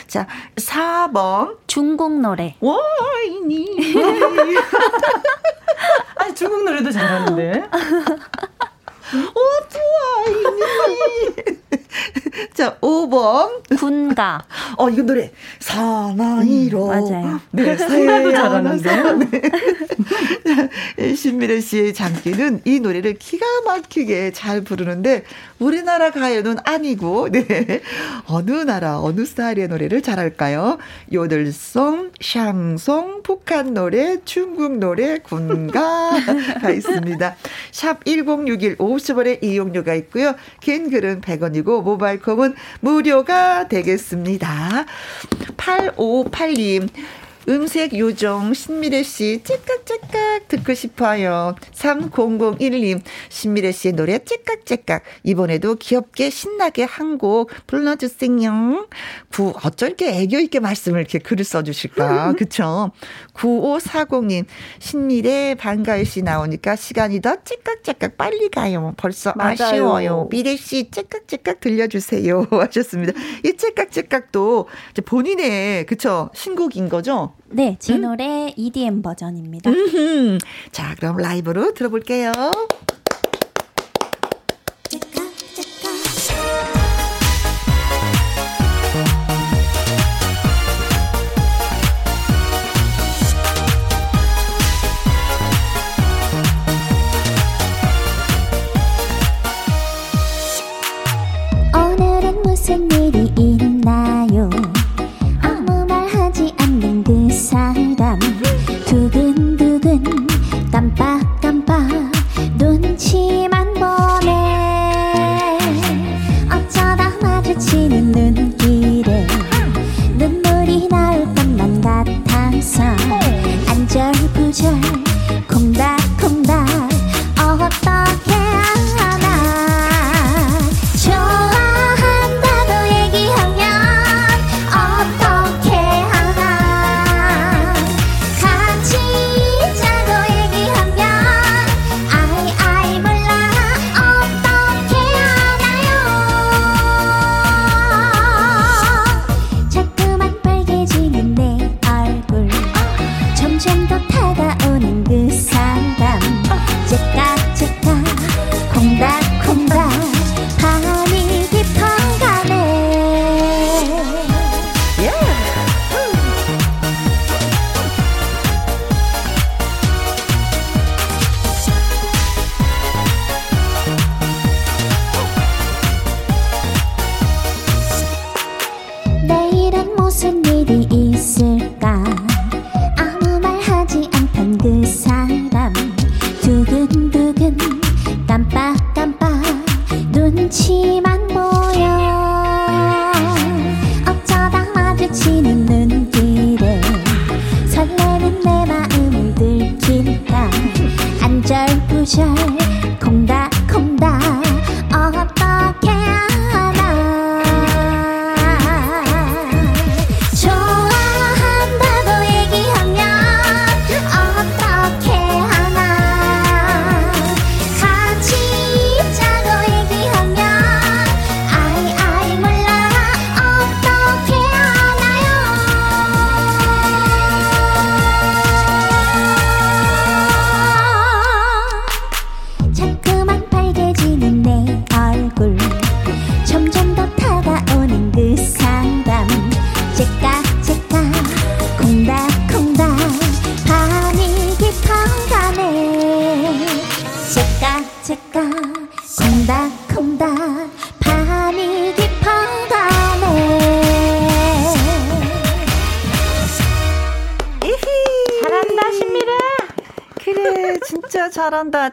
자, 4번. 중국 노래. 와이니. 아니, 중국 노래도 잘하는데. 오뚜아이니. 자, 5번. 군가. 어, 이거 노래. 사나이로. 음, 맞아요. 네, 사나이로 잘하는데. 네. 신미래 씨의 장기는 이 노래를 기가 막히게 잘 부르는데, 우리나라 가요는 아니고, 네. 어느 나라, 어느 스타일의 노래를 잘할까요? 요들송, 샹송, 북한 노래, 중국 노래, 군가가 있습니다. 샵 1061, 50원의 이용료가 있고요. 긴 글은 100원이고, 모바일 콤은 무료가 되겠습니다. 8582님. 음색 요정 신미래 씨 째깍째깍 듣고 싶어요. 3001님 신미래 씨의 노래 째깍째깍 이번에도 귀엽게 신나게 한 곡 불러주세요. 구 어쩔 게 애교 있게 말씀을 이렇게 글을 써주실까 그쵸? 9540님 신미래 반가이 씨 나오니까 시간이 더 째깍째깍 빨리 가요. 벌써 맞아요. 아쉬워요. 미래 씨 째깍째깍 들려주세요 하셨습니다. 이 째깍째깍도 본인의 그쵸 신곡인 거죠? 네, 제 음? 노래 EDM 버전입니다. 음흠. 자, 그럼 라이브로 들어볼게요.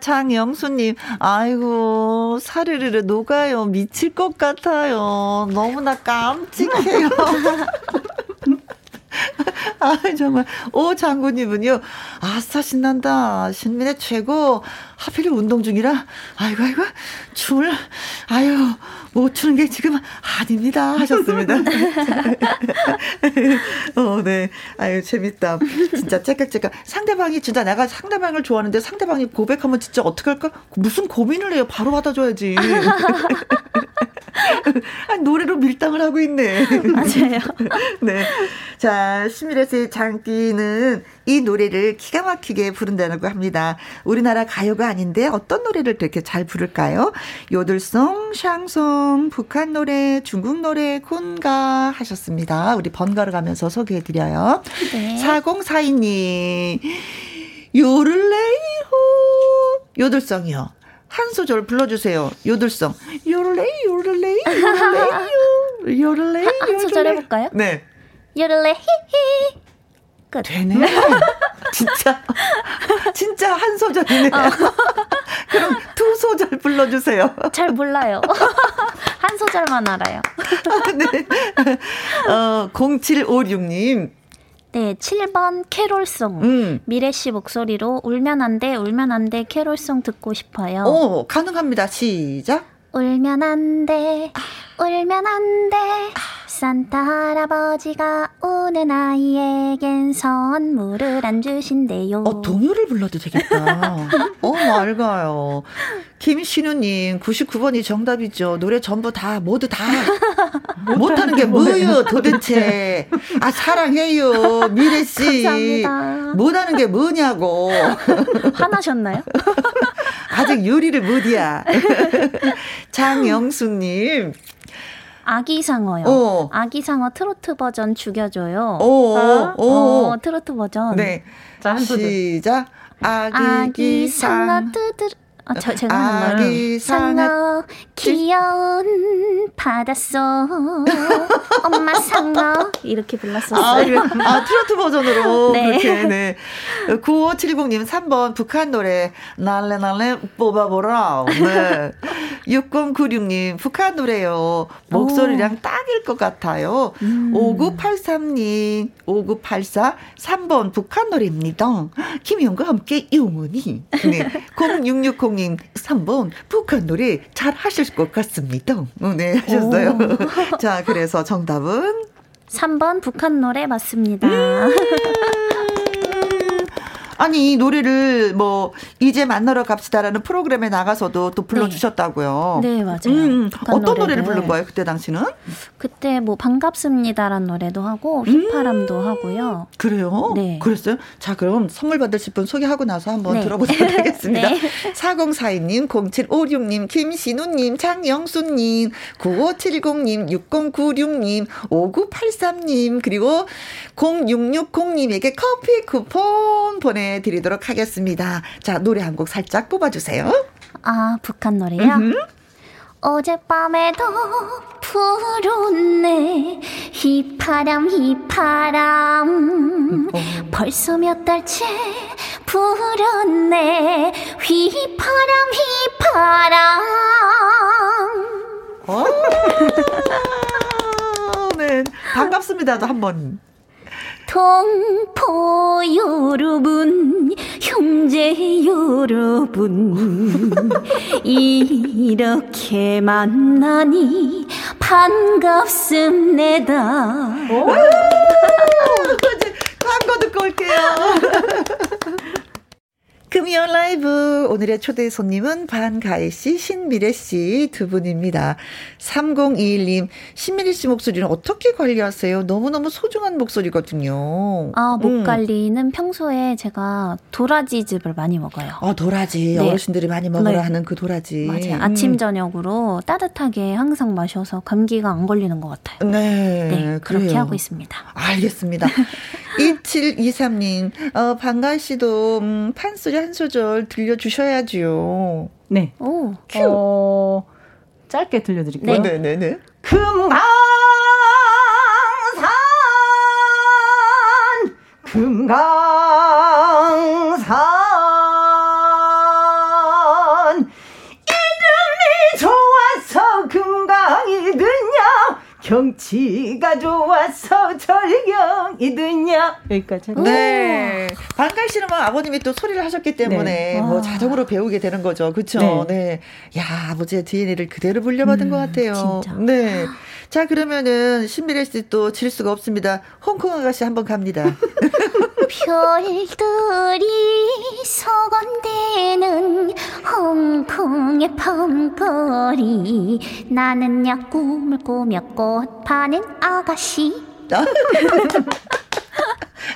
장영수님. 아이고, 사르르르 녹아요. 미칠 것 같아요. 너무나 깜찍해요. 아, 정말. 오, 장군님은요. 아싸, 신난다. 신민의 최고. 하필 운동 중이라. 아이고, 아이고. 춤을. 아유, 못 추는 게 지금 아닙니다. 하셨습니다. 어, 네. 아유, 재밌다. 진짜 째깍째깍. 상대방이 진짜 내가 상대방을 좋아하는데 상대방이 고백하면 진짜 어떡할까? 무슨 고민을 해요? 바로 받아줘야지. 아, 노래로 밀당을 하고 있네. 맞아요. 네. 자, 시미레스의 장기는 이 노래를 기가 막히게 부른다고 합니다. 우리나라 가요가 아닌데 어떤 노래를 그렇게 잘 부를까요? 요들송, 샹송, 북한 노래, 중국 노래, 콘가 하셨습니다. 우리 번갈아 가면서 소개해 드려요. 네. 4042님, 요를레이호. 요들송이요. 한 소절 불러주세요. 요들송. 요를레이, 요를레이, 요를레이, 요를레이. 한 소절 해볼까요? 네. 요를레, 히히. 끝. 되네. 진짜. 진짜 한 소절이네. 어. 그럼 두 소절 불러주세요. 잘 몰라요. 한 소절만 알아요. 네. 어, 0756님. 네, 7번 캐롤송. 음. 미래 씨 목소리로 울면 안 돼, 울면 안 돼, 캐롤송 듣고 싶어요. 오, 가능합니다. 시작. 울면 안 돼, 울면 안 돼. 산타 할아버지가 오는 아이에겐 선물을 안 주신대요. 어, 동요를 불러도 되겠다. 어, 맑아요. 김신우님, 99번이 정답이죠. 노래 전부 다, 모두 다. 못하는 게 뭐예요, 도대체. 아, 사랑해요, 미래씨. 감사합니다. 못하는 게 뭐냐고. 화나셨나요? 아직 요리를 못이야. 장영수님. 아기 상어요. 어. 아기 상어 트로트 버전 죽여줘요. 오, 어? 오, 어, 트로트 버전. 네. 자, 한 시작. 아기 상어 뚜드 아, 저, 제가 하는 거요. 상어 귀여운 바닷속 엄마 상어 이렇게 불렀었어요. 아, 아 트로트 버전으로 네. 그렇게 네. 9570님 3번 북한 노래 날래 날래 뽑아보라. 네. 6096님 북한 노래요. 목소리랑 오. 딱일 것 같아요. 음. 5983님 5984 3번 북한 노래입니다. 김희영과 함께 영원히. 네. 0660 이은경님 3번 북한 노래 잘 하실 것 같습니다. 어, 네 하셨어요. 자 그래서 정답은 3번 북한 노래 맞습니다. 음~ 아니 이 노래를 뭐 이제 만나러 갑시다라는 프로그램에 나가서도 또 불러주셨다고요. 네, 네 맞아요. 음, 어떤 노래를. 노래를 부른 거예요 그때 당시는? 그때 뭐 반갑습니다라는 노래도 하고 휘파람도 음, 하고요. 그래요? 네. 그랬어요? 자 그럼 선물 받으실 분 소개하고 나서 한번 네. 들어보도록 하겠습니다. 네. 4042님, 0756님, 김신우님, 장영수님, 9570님, 6096님, 5983님 그리고 0660님에게 커피 쿠폰 보내 보내드리도록 하겠습니다. 자, 노래 한 곡 살짝 뽑아주세요. 아, 북한 노래요? 음흠. 어젯밤에도 불었네 휘파람 휘파람 어. 벌써 몇 달째 불었네 휘파람 휘파람 어? 네 반갑습니다도 한번 동포 여러분, 형제 여러분, 이렇게 만나니 반갑습니다. 광고 듣고 올게요. 금연 라이브 오늘의 초대 손님은 반가희 씨, 신미래 씨 두 분입니다. 3021님, 신미래 씨 목소리는 어떻게 관리하세요? 너무너무 소중한 목소리거든요. 아, 목 음. 관리는 평소에 제가 도라지즙을 많이 먹어요. 아, 도라지. 네. 어르신들이 많이 먹으라 네. 하는 그 도라지. 맞아요. 음. 아침, 저녁으로 따뜻하게 항상 마셔서 감기가 안 걸리는 것 같아요. 네. 네 그렇게 하고 있습니다. 알겠습니다. 2723님, 어, 반가희 씨도, 음, 판소리 한 소절 들려주셔야지요. 네. 오. 큐. 어, 짧게 들려드릴게요. 네, 네, 네. 금강산, 금강산, 경치가 좋아서 절경이 드냐 여기까지 네 반갈 씨는 뭐 아버님이 또 소리를 하셨기 때문에 네. 뭐 아. 자동으로 배우게 되는 거죠 그렇죠 네. 네. 야 아버지의 DNA를 그대로 물려받은 음, 것 같아요 진짜. 네. 자 그러면은 신미래 씨 또 질 수가 없습니다 홍콩 아가씨 한번 갑니다 별들이 서건대는 홍콩의 펑거리. 나는 야 꿈을 꾸며 꽃 파는 아가씨.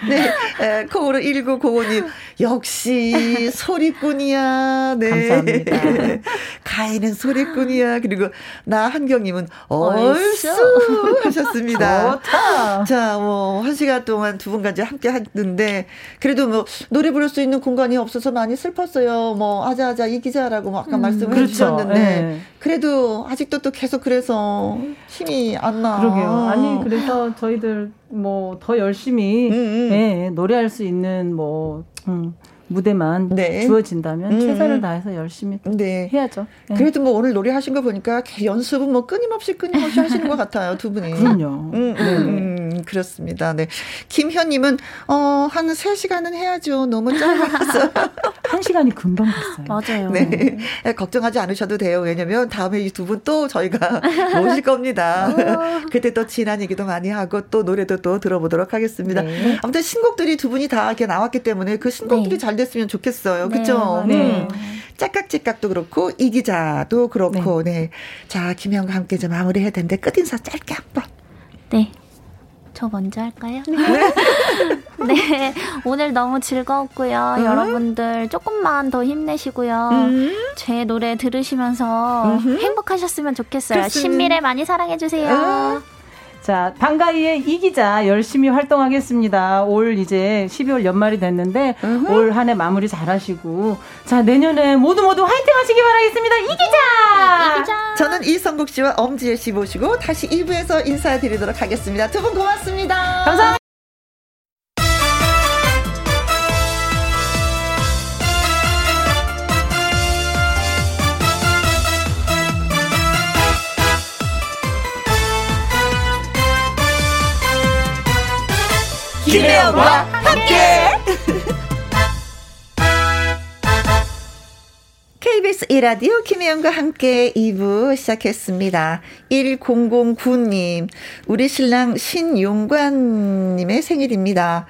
네, 에, 콩으로 1905님, 역시 소리꾼이야. 네. 감사합니다. 가인은 소리꾼이야. 그리고 나 한경님은 얼쑤 하셨습니다. 좋다. 자, 뭐, 한 시간 동안 두 이제 함께 했는데, 그래도 뭐, 노래 부를 수 있는 공간이 없어서 많이 슬펐어요. 뭐, 아자아자 이 기자라고 아까 음, 말씀을 그렇죠. 해주셨는데, 네. 그래도 아직도 또 계속 그래서 힘이 안 나. 그러게요. 아니, 그래서 저희들 뭐 더 열심히 음, 음. 네, 노래할 수 있는 뭐 음, 무대만 네. 주어진다면 음. 최선을 다해서 열심히 네. 해야죠. 네. 그래도 뭐 오늘 노래 하신 거 보니까 연습은 뭐 끊임없이 끊임없이 하시는 것 같아요 두 분이. 그럼요. 음, 음, 네. 음, 그렇습니다. 네. 김현님은 어 한 3시간은 해야죠. 너무 짧아서. 한 시간이 금방 갔어요. 맞아요. 네. 네. 걱정하지 않으셔도 돼요. 왜냐면 다음에 이 두 분 또 저희가 모실 겁니다. 어. 그때 또 지난 얘기도 많이 하고 또 노래도 또 들어보도록 하겠습니다. 네. 아무튼 신곡들이 두 분이 다 이렇게 나왔기 때문에 그 신곡들이 네. 잘 됐으면 좋겠어요. 그렇죠? 네. 음. 짝깍짝깍도 그렇고 이 기자도 그렇고 네. 네. 자 김영과 함께 좀 마무리해야 되는데 끝 인사 짧게 한 번. 네. 저 먼저 할까요? 네. 네. 오늘 너무 즐거웠고요. 음. 여러분들 조금만 더 힘내시고요. 음. 제 노래 들으시면서 음 행복하셨으면 좋겠어요. 그렇습니다. 신미래 많이 사랑해주세요. 음. 자, 방가이의 이 기자 열심히 활동하겠습니다. 올 이제 12월 연말이 됐는데 올 한 해 마무리 잘 하시고 자, 내년에 모두 모두 화이팅 하시기 바라겠습니다. 이 기자! 이 기자! 저는 이성국 씨와 엄지혜 씨 모시고 다시 2부에서 인사드리도록 하겠습니다. 두 분 고맙습니다. 감사합니다. 김혜영과 함께. KBS 이라디오 김혜영과 함께 2부 시작했습니다. 1009님, 우리 신랑 신용관님의 생일입니다.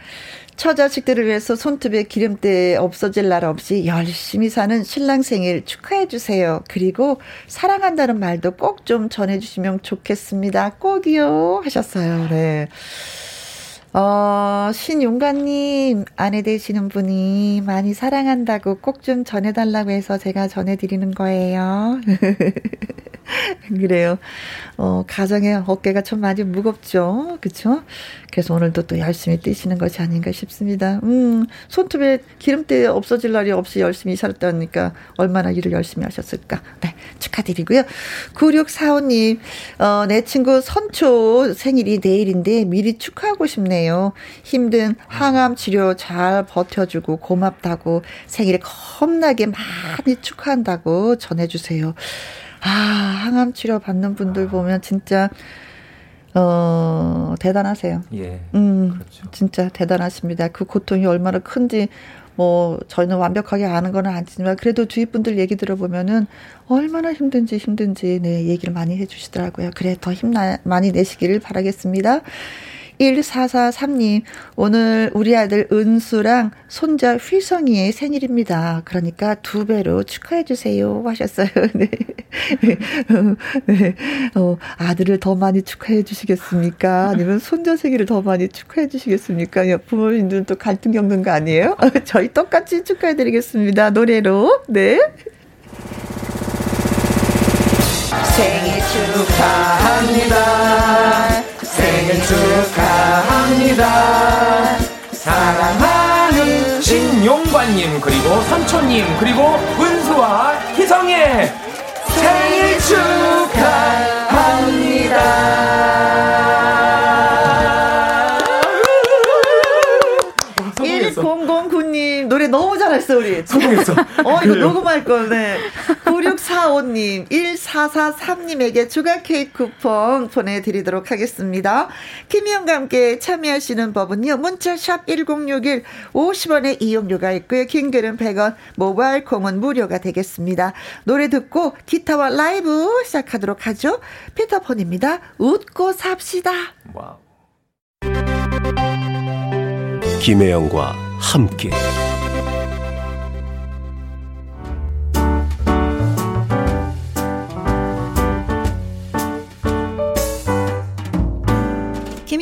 처자식들을 위해서 손톱에 기름때 없어질 날 없이 열심히 사는 신랑 생일 축하해 주세요. 그리고 사랑한다는 말도 꼭 좀 전해 주시면 좋겠습니다. 꼭이요. 하셨어요. 네. 어, 신용관님, 아내 되시는 분이 많이 사랑한다고 꼭 좀 전해달라고 해서 제가 전해드리는 거예요. 그래요. 어, 가정의 어깨가 좀 많이 무겁죠. 그쵸? 그래서 오늘도 또 열심히 뛰시는 것이 아닌가 싶습니다. 음, 손톱에 기름때 없어질 날이 없이 열심히 살았다니까 얼마나 일을 열심히 하셨을까. 네, 축하드리고요. 9645님, 어, 내 친구 선초 생일이 내일인데 미리 축하하고 싶네요. 힘든 항암 치료 잘 버텨주고 고맙다고 생일 겁나게 많이 축하한다고 전해주세요. 아, 항암 치료 받는 분들 보면 진짜 어, 대단하세요. 예. 음, 그렇죠. 진짜 대단하십니다. 그 고통이 얼마나 큰지 뭐 저희는 완벽하게 아는 건 아니지만 그래도 주위 분들 얘기 들어보면은 얼마나 힘든지 힘든지 네 얘기를 많이 해주시더라고요. 그래 더힘 많이 내시기를 바라겠습니다. 1443님, 오늘 우리 아들 은수랑 손자 휘성이의 생일입니다. 그러니까 두 배로 축하해주세요. 하셨어요. 네. 네. 어, 아들을 더 많이 축하해 주시겠습니까? 아니면 손자 생일을 더 많이 축하해 주시겠습니까? 부모님들은 또 갈등 겪는 거 아니에요? 저희 똑같이 축하해 드리겠습니다. 노래로. 네. 생일 축하합니다. 생일 축하합니다. 사랑하는 신용관님 그리고 선초님 그리고 은수와 희성의 생일 축하합니다. 우리. 성공했어. 어, 이거 녹음할 걸, 네. 9645님, 1443님에게 추가 케이크 쿠폰 보내드리도록 하겠습니다. 김혜영과 함께 참여하시는 법은요, 문자샵 1061, 50원의 이용료가 있고요. 긴 글은 100원, 모바일 콩은 무료가 되겠습니다. 노래 듣고 기타와 라이브 시작하도록 하죠. 피터펀입니다. 웃고 삽시다. 와우. 김혜영과 함께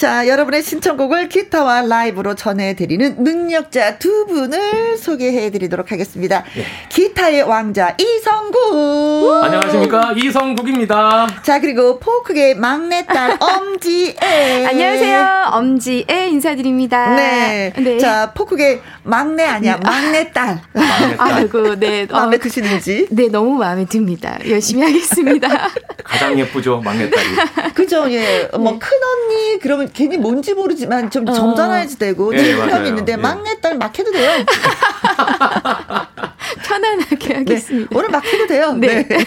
자, 여러분의 신청곡을 기타와 라이브로 전해드리는 능력자 두 분을 소개해드리도록 하겠습니다. 예. 기타의 왕자 이성국. 안녕하십니까 이성국입니다. 자, 그리고 포크의 막내딸 엄지애. 안녕하세요 엄지애 인사드립니다. 네. 네. 자, 포크의 막내 아니야 막내딸. 아이고, 네. 마음에 어, 드시는지? 네, 너무 마음에 듭니다. 열심히 하겠습니다. 가장 예쁘죠 막내딸이. 그죠, 예. 뭐 네. 큰 언니 그러면 괜히 뭔지 모르지만 좀 어. 점잖아야지 되고 예, 사람이 있는데 예. 막내딸 막 해도 돼요. 편안하게 네, 하겠습니다. 네, 오늘 막 해도 돼요. 네. 네.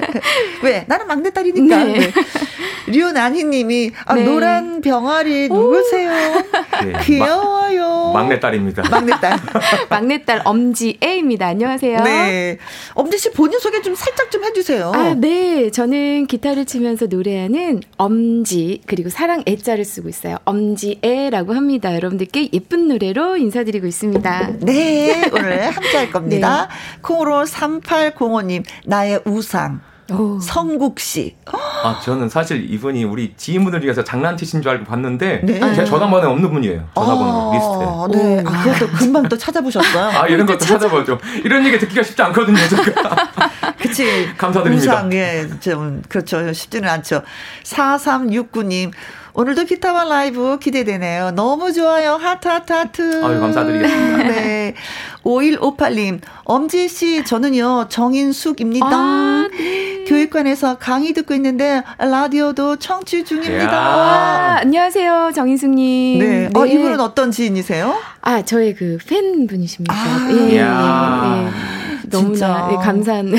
왜? 나는 막내딸이니까. 네. 네. 류나희님이 아, 네. 노란 병아리 누구세요? 네. 귀여워요. 마, 막내딸입니다. 막내딸. 막내딸 엄지애입니다. 안녕하세요. 네. 엄지 씨 본인 소개 좀 살짝 좀 해주세요. 아, 네. 저는 기타를 치면서 노래하는 엄지 그리고 사랑 애자를 쓰고 있어요. 엄지 애라고 합니다. 여러분들께 예쁜 노래로 인사드리고 있습니다. 네. 오늘 함께 할 겁니다. 네. 콩으로 3805님 나의 우상. 오. 성국 씨. 아, 저는 사실 이분이 우리 지인분을 위해서 장난치신 줄 알고 봤는데 네. 제 전화번호에 없는 분이에요. 전화번호 아, 리스트에. 네. 아, 그것도 금방 또 찾아보셨어요. 아, 이런 것도 찾아 보죠. 이런 얘기 듣기가 쉽지 않거든요, 제가. 그치. 감사드립니다. 우상, 예, 좀, 그렇죠. 쉽지는 않죠. 4369님. 오늘도 기타와 라이브 기대되네요. 너무 좋아요. 하트, 하트, 하트. 아유, 감사드리겠습니다. 네. 5158님, 엄지 씨, 저는요, 정인숙입니다. 아, 네. 교육관에서 강의 듣고 있는데, 라디오도 청취 중입니다. 아, 안녕하세요, 정인숙님. 네. 어, 네. 어, 이분은 어떤 지인이세요? 아, 저의 그 팬분이십니다. 아, 예, 예, 예. 너무나 네, 감사한.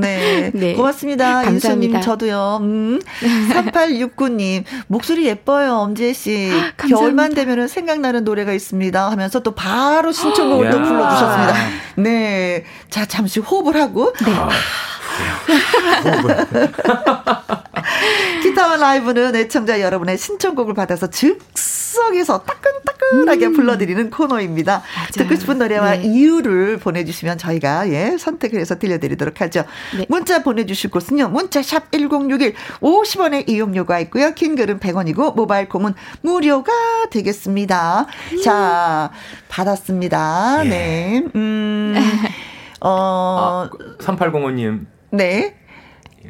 네. 네. 고맙습니다. 감사합니다. 저도요. 음. 3869님, 목소리 예뻐요, 엄지혜 씨. 겨울만 되면 생각나는 노래가 있습니다. 하면서 또 바로 신청곡을 또 불러주셨습니다. 네. 자, 잠시 호흡을 하고. 네. 아. 기타와 라이브는 애청자 여러분의 신청곡을 받아서 즉석에서 따끈따끈하게 음. 불러드리는 코너입니다. 맞아요. 듣고 싶은 노래와 네. 이유를 보내주시면 저희가 예 선택을 해서 들려드리도록 하죠. 네. 문자 보내주실 곳은요. 문자 샵 1061, 50원의 이용료가 있고요. 킹글은 100원이고 모바일 콩은 무료가 되겠습니다. 음. 자 받았습니다. 예. 네. 음. 어. 아, 3805님. 네.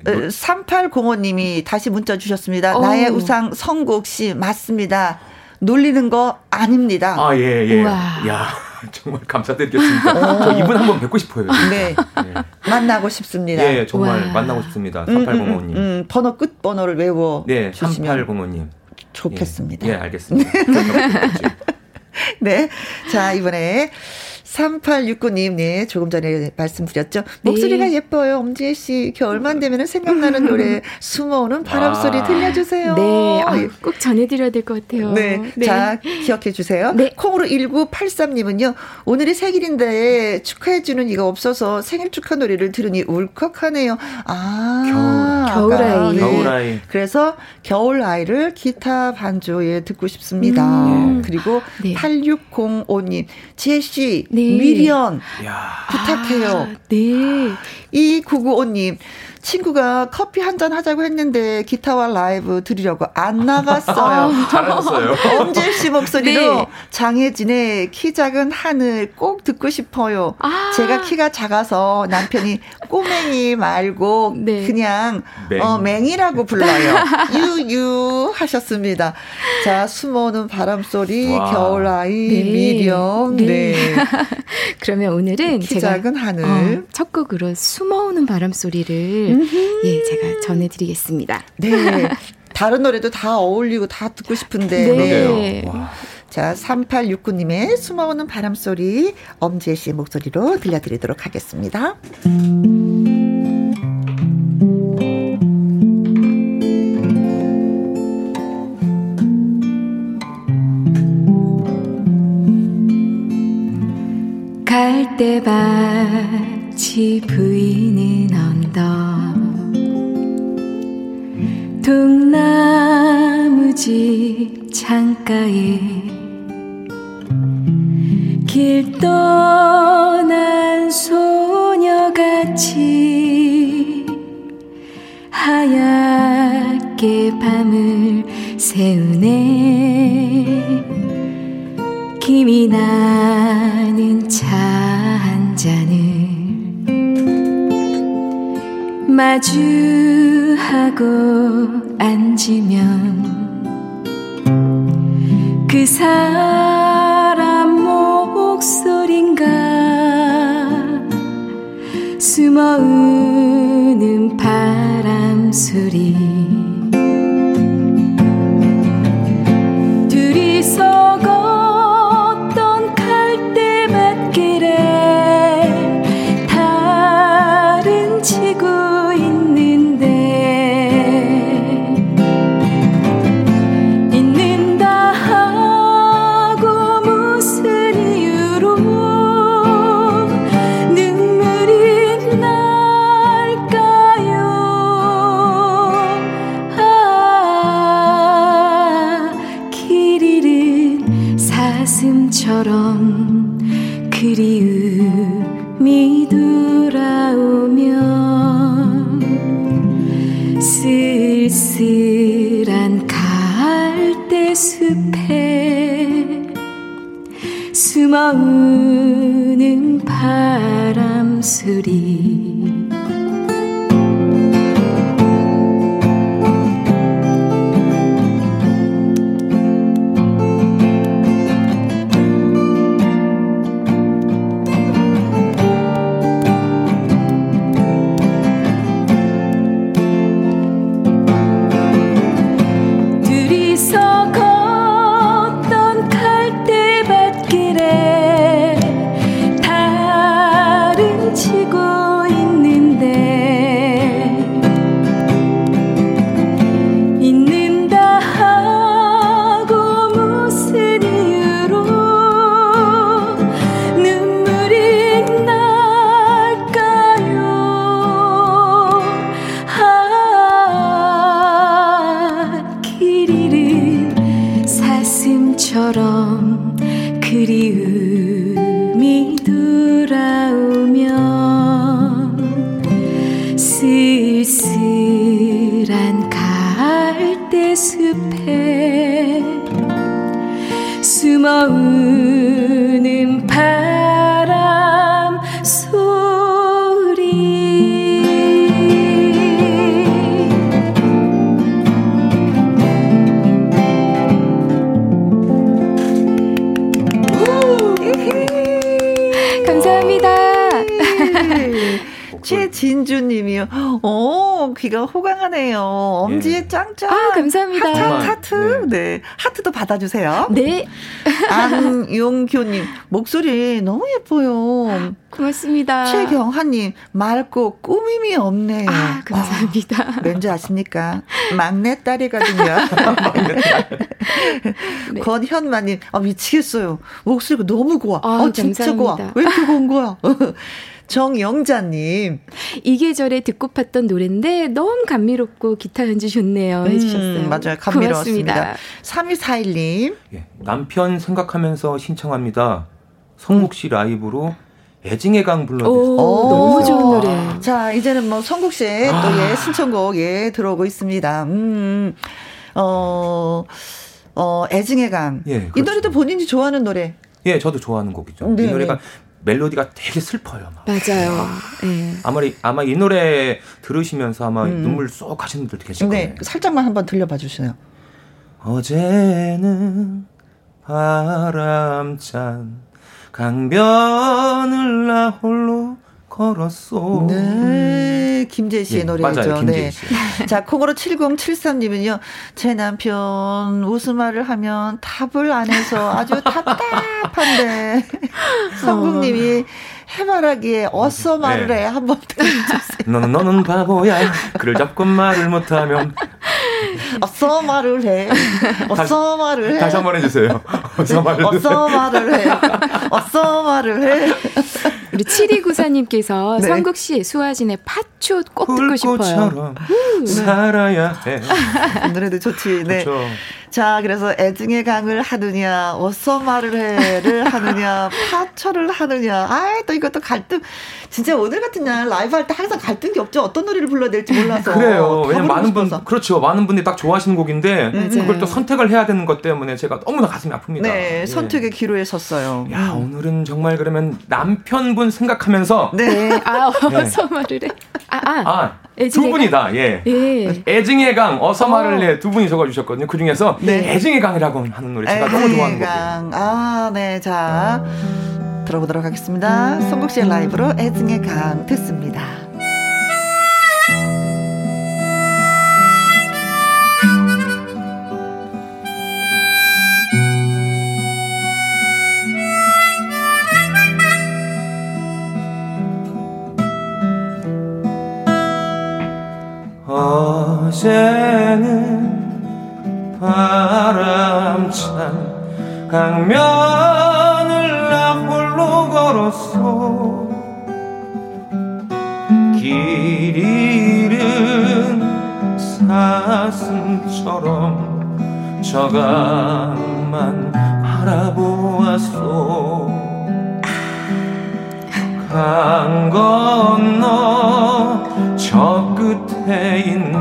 3805님이 다시 문자 주셨습니다. 오. 나의 우상 성국 씨 맞습니다. 놀리는 거 아닙니다. 아, 예, 예. 우와. 야. 정말 감사드리겠습니다. 어. 저 이분 한번 뵙고 싶어요. 네. 네. 만나고 싶습니다. 네, 정말 와. 만나고 싶습니다. 3805님. 음, 음, 음, 번호 끝 번호를 외워 네, 주시면 3805님. 좋겠습니다. 예, 예 알겠습니다. 네. 자, 이번에 3869님, 네, 조금 전에 말씀드렸죠. 목소리가 네. 예뻐요, 엄지혜 씨. 겨울만 되면 생각나는 노래, 숨어오는 바람 소리 아. 들려주세요. 네, 아, 꼭 전해드려야 될 것 같아요. 네. 네. 자, 기억해 주세요. 네. 콩으로 1983님은요, 오늘이 생일인데 축하해주는 이가 없어서 생일 축하 노래를 들으니 울컥하네요. 아, 겨울, 겨울아이. 네. 겨울아이. 그래서 겨울아이를 기타 반주에 듣고 싶습니다. 음. 그리고 네. 8605님, 지혜 씨, 네. 네. 미련 부탁해요. 아, 네. 이 995님 친구가 커피 한 잔 하자고 했는데 기타와 라이브 들으려고 안 나갔어요. 잘하셨어요. 엄재 씨 목소리로 네. 장혜진의 키 작은 하늘 꼭 듣고 싶어요. 아. 제가 키가 작아서 남편이 꼬맹이 말고 네. 그냥 맹. 어, 맹이라고 불러요. 유유 하셨습니다. 자, 숨어오는 바람 소리, 겨울 아이, 네. 미련. 네. 네. 그러면 오늘은 키 작은 하늘. 어, 첫 곡으로 숨어오는 바람 소리를 예, 제가 전해드리겠습니다. 네. 다른 노래도 다 어울리고 다 듣고 싶은데. 네. 자, 3869님의 숨어오는 바람소리 엄지혜 씨의 목소리로 들려드리도록 하겠습니다. 갈대밭이 보이는 언덕 동나무집 창가에 길 떠난 소녀같이 하얗게 밤을 새우네. 김이 나는 마주하고 앉으면 그 사람 목소린가? 숨어우는 바람 소리. 숨어오는 네. 네. 하트도 받아주세요. 네. 안용교님, 목소리 너무 예뻐요. 고맙습니다. 최경하님, 맑고 꾸밈이 없네요. 아, 감사합니다. 아, 왠지 아십니까? 막내딸이거든요. 네. 권현마님, 아, 미치겠어요. 목소리가 너무 고와. 아, 아 진짜 고와. 왜 이렇게 고운 거야? 정영자님. 이 계절에 듣고 팠던 노래인데 너무 감미롭고 기타 연주 좋네요. 해주셨어요. 음, 맞아요. 감미로웠습니다. 3241님. 예, 남편 생각하면서 신청합니다. 성국 씨 라이브로 애증의 강 불러주세요. 너무 좋은 노래. 자, 이제는 뭐 성국 씨의 아. 또 예, 신청곡 예, 들어오고 있습니다. 음, 어, 어, 애증의 강. 예, 그렇죠. 이 노래도 본인이 좋아하는 노래. 예, 저도 좋아하는 곡이죠. 네이 네. 노래가 멜로디가 되게 슬퍼요. 막. 맞아요. 아, 네. 아마 아마 이 노래 들으시면서 아마 음. 눈물 쏙 하시는 분들 계실 네. 거예요. 살짝만 한번 들려봐 주세요. 어제는 바람찬 강변을 나 홀로 걸었소. 네, 김재 씨의 예, 노래죠. 맞아요, 네. 자, 콩으로 7073님은요, 제 남편 웃음말을 하면 답을 안 해서 아주 답답한데, 성국님이 해바라기에 어서 말을 네. 해. 한번 들어주세요. 너는, 너는 바보야. 그를 잡고 말을 못하면. 어서 말을 해. 어서 말을 해. 다시 한 번 해주세요. 어서 말을 어서 말을 해. 어서 말을 해. 우리 7294님께서 네. 성국 씨, 수아진의 팥초 꼭 듣고 싶어요. 살아야 해. 노래도 좋지. 네. 좋죠. 자, 그래서 애증의 강을 하느냐, 어서 말을 해를 하느냐, 파철을 하느냐. 아, 또 이것도 갈등. 진짜 오늘 같은 날 라이브 할 때 항상 갈등이 없죠. 어떤 노래를 불러야 될지 몰라서. 그래요. 왜냐면 많은 분, 그렇죠. 많은 분들이 딱 좋아하시는 곡인데, 네, 그걸 또 선택을 해야 되는 것 때문에 제가 너무나 가슴이 아픕니다. 네, 예. 선택의 기로에 섰어요. 야, 음. 오늘은 정말 그러면 남편분 생각하면서. 네. 아, 어서 말을 해. 아, 아. 아. 두 분이다. 예. 예. 애증의 강 어서 말을 해두 분이 적어 주셨거든요. 그 중에서 네. 애증의 강이라고 하는 노래 제가 너무 좋아하는 곡이에요. 아, 네. 자. 들어보도록 하겠습니다. 송국 씨의 라이브로 애증의 강 듣습니다. 어제는 바람찬 홀로 걸었어. 길 잃은 사슴처럼 저강만 바라보았소 강 건너 저 끝에 있는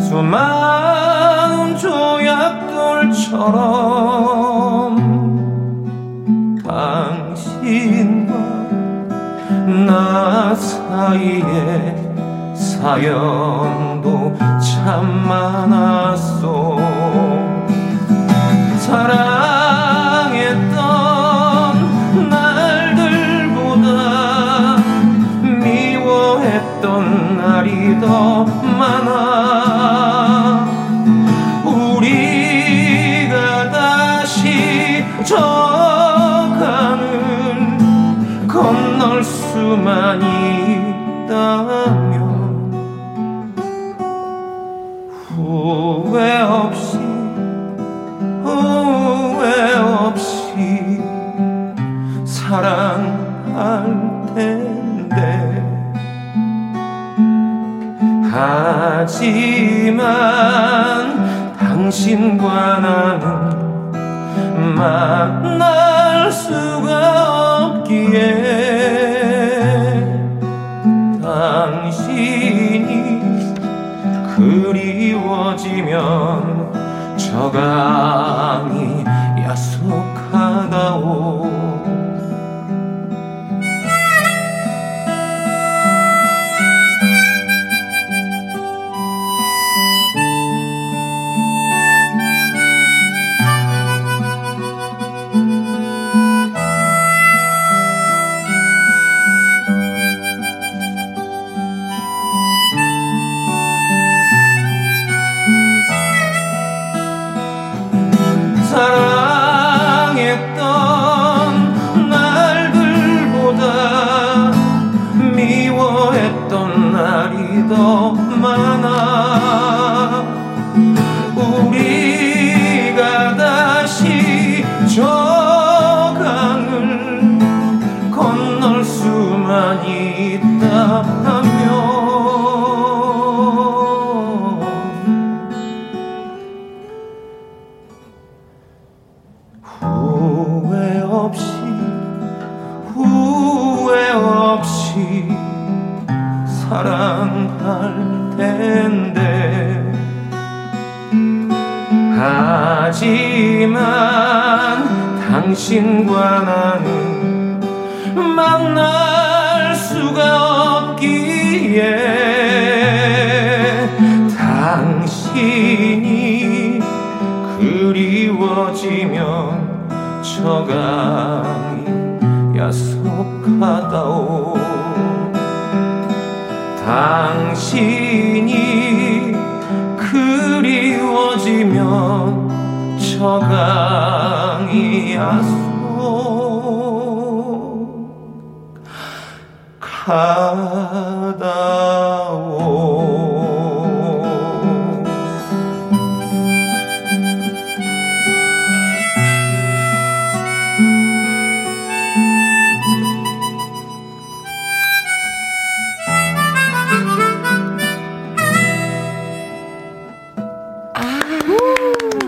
수많은 조약돌처럼 나 사이에 사연도 참 많았소. 사랑했던 날들보다 미워했던 날이 더 많아 당신과 나는 만날 수가 없기에 당신이 그리워지면 저 강이 당신과 나는 만날 수가 없기에 당신이 그리워지면 저강이 야속하다오. 당신이 그리워지면 저강 이 야속하다오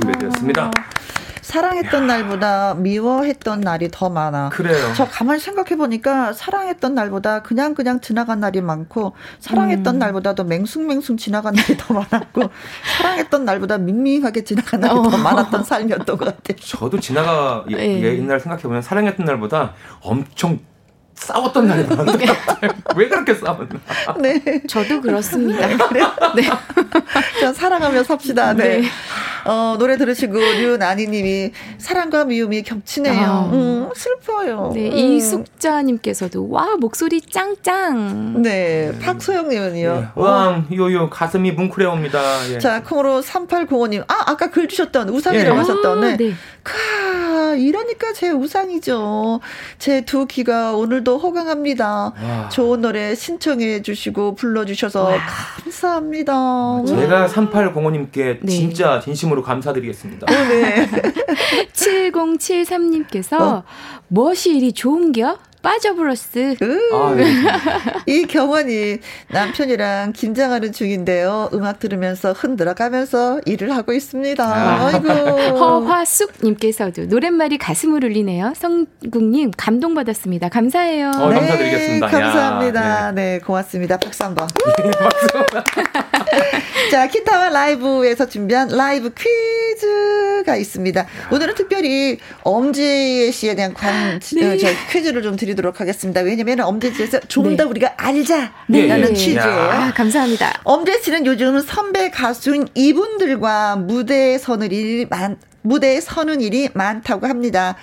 준비되었습니다. 사랑했던 날보다 미워했던 날이 더 많아. 그래요. 저 가만히 생각해 보니까 사랑했던 날보다 그냥 그냥 지나간 날이 많고 사랑했던 음. 날보다도 맹숭맹숭 지나간 날이 더 많았고 사랑했던 날보다 밍밍하게 지나간 날이 어. 더 많았던 삶이었던 것 같아요. 저도 지나가 예. 옛날 생각해 보면 사랑했던 날보다 엄청 싸웠던 날이 많은데 왜 그렇게 싸웠나? 네, 저도 그렇습니다. 네, 전 사랑하며 삽시다. 네. 네. 어, 노래 들으시고 류나니님이 사랑과 미움이 겹치네요. 아. 음, 슬퍼요. 네, 음. 이숙자님께서도 와 목소리 짱짱. 네, 음. 박소영님은요. 네. 왕 요요 가슴이 뭉클해옵니다. 예. 자, 콩으로 3805님. 아, 아까 글 주셨던 우상이라고 예. 하셨던. 네. 아, 네. 카, 이러니까 제 우상이죠. 제 두 귀가 오늘 도 호강합니다. 와. 좋은 노래 신청해 주시고 불러주셔서 와. 감사합니다. 제가 3805님께 네. 진짜 진심으로 감사드리겠습니다. 어, 네. 7073님께서 어? 무엇이 이리 좋은겨? 빠져브러스. 아, 네. 이 경원이 남편이랑 김장하는 중인데요. 음악 들으면서 흔들어가면서 일을 하고 있습니다. 아. 아이고. 허화숙님께서도 노랫말이 가슴을 울리네요. 성국님 감동받았습니다. 감사해요. 어, 네, 감사드리겠습니다. 감사합니다. 야, 네. 네. 고맙습니다. 박수 한 번. 자, 기타와 라이브에서 준비한 라이브 퀴즈가 있습니다. 오늘은 특별히 엄지 씨에 대한 관, 네. 어, 퀴즈를 좀 드리도록 드리도록 하겠습니다. 왜냐면 엄지씨에서 좀더 네. 우리가 알자라는 네. 취지예요. 아, 감사합니다. 엄지 씨는 요즘 선배 가수인 이분들과 무대에 서는 일이 많, 무대에 서는 일이 많다고 합니다.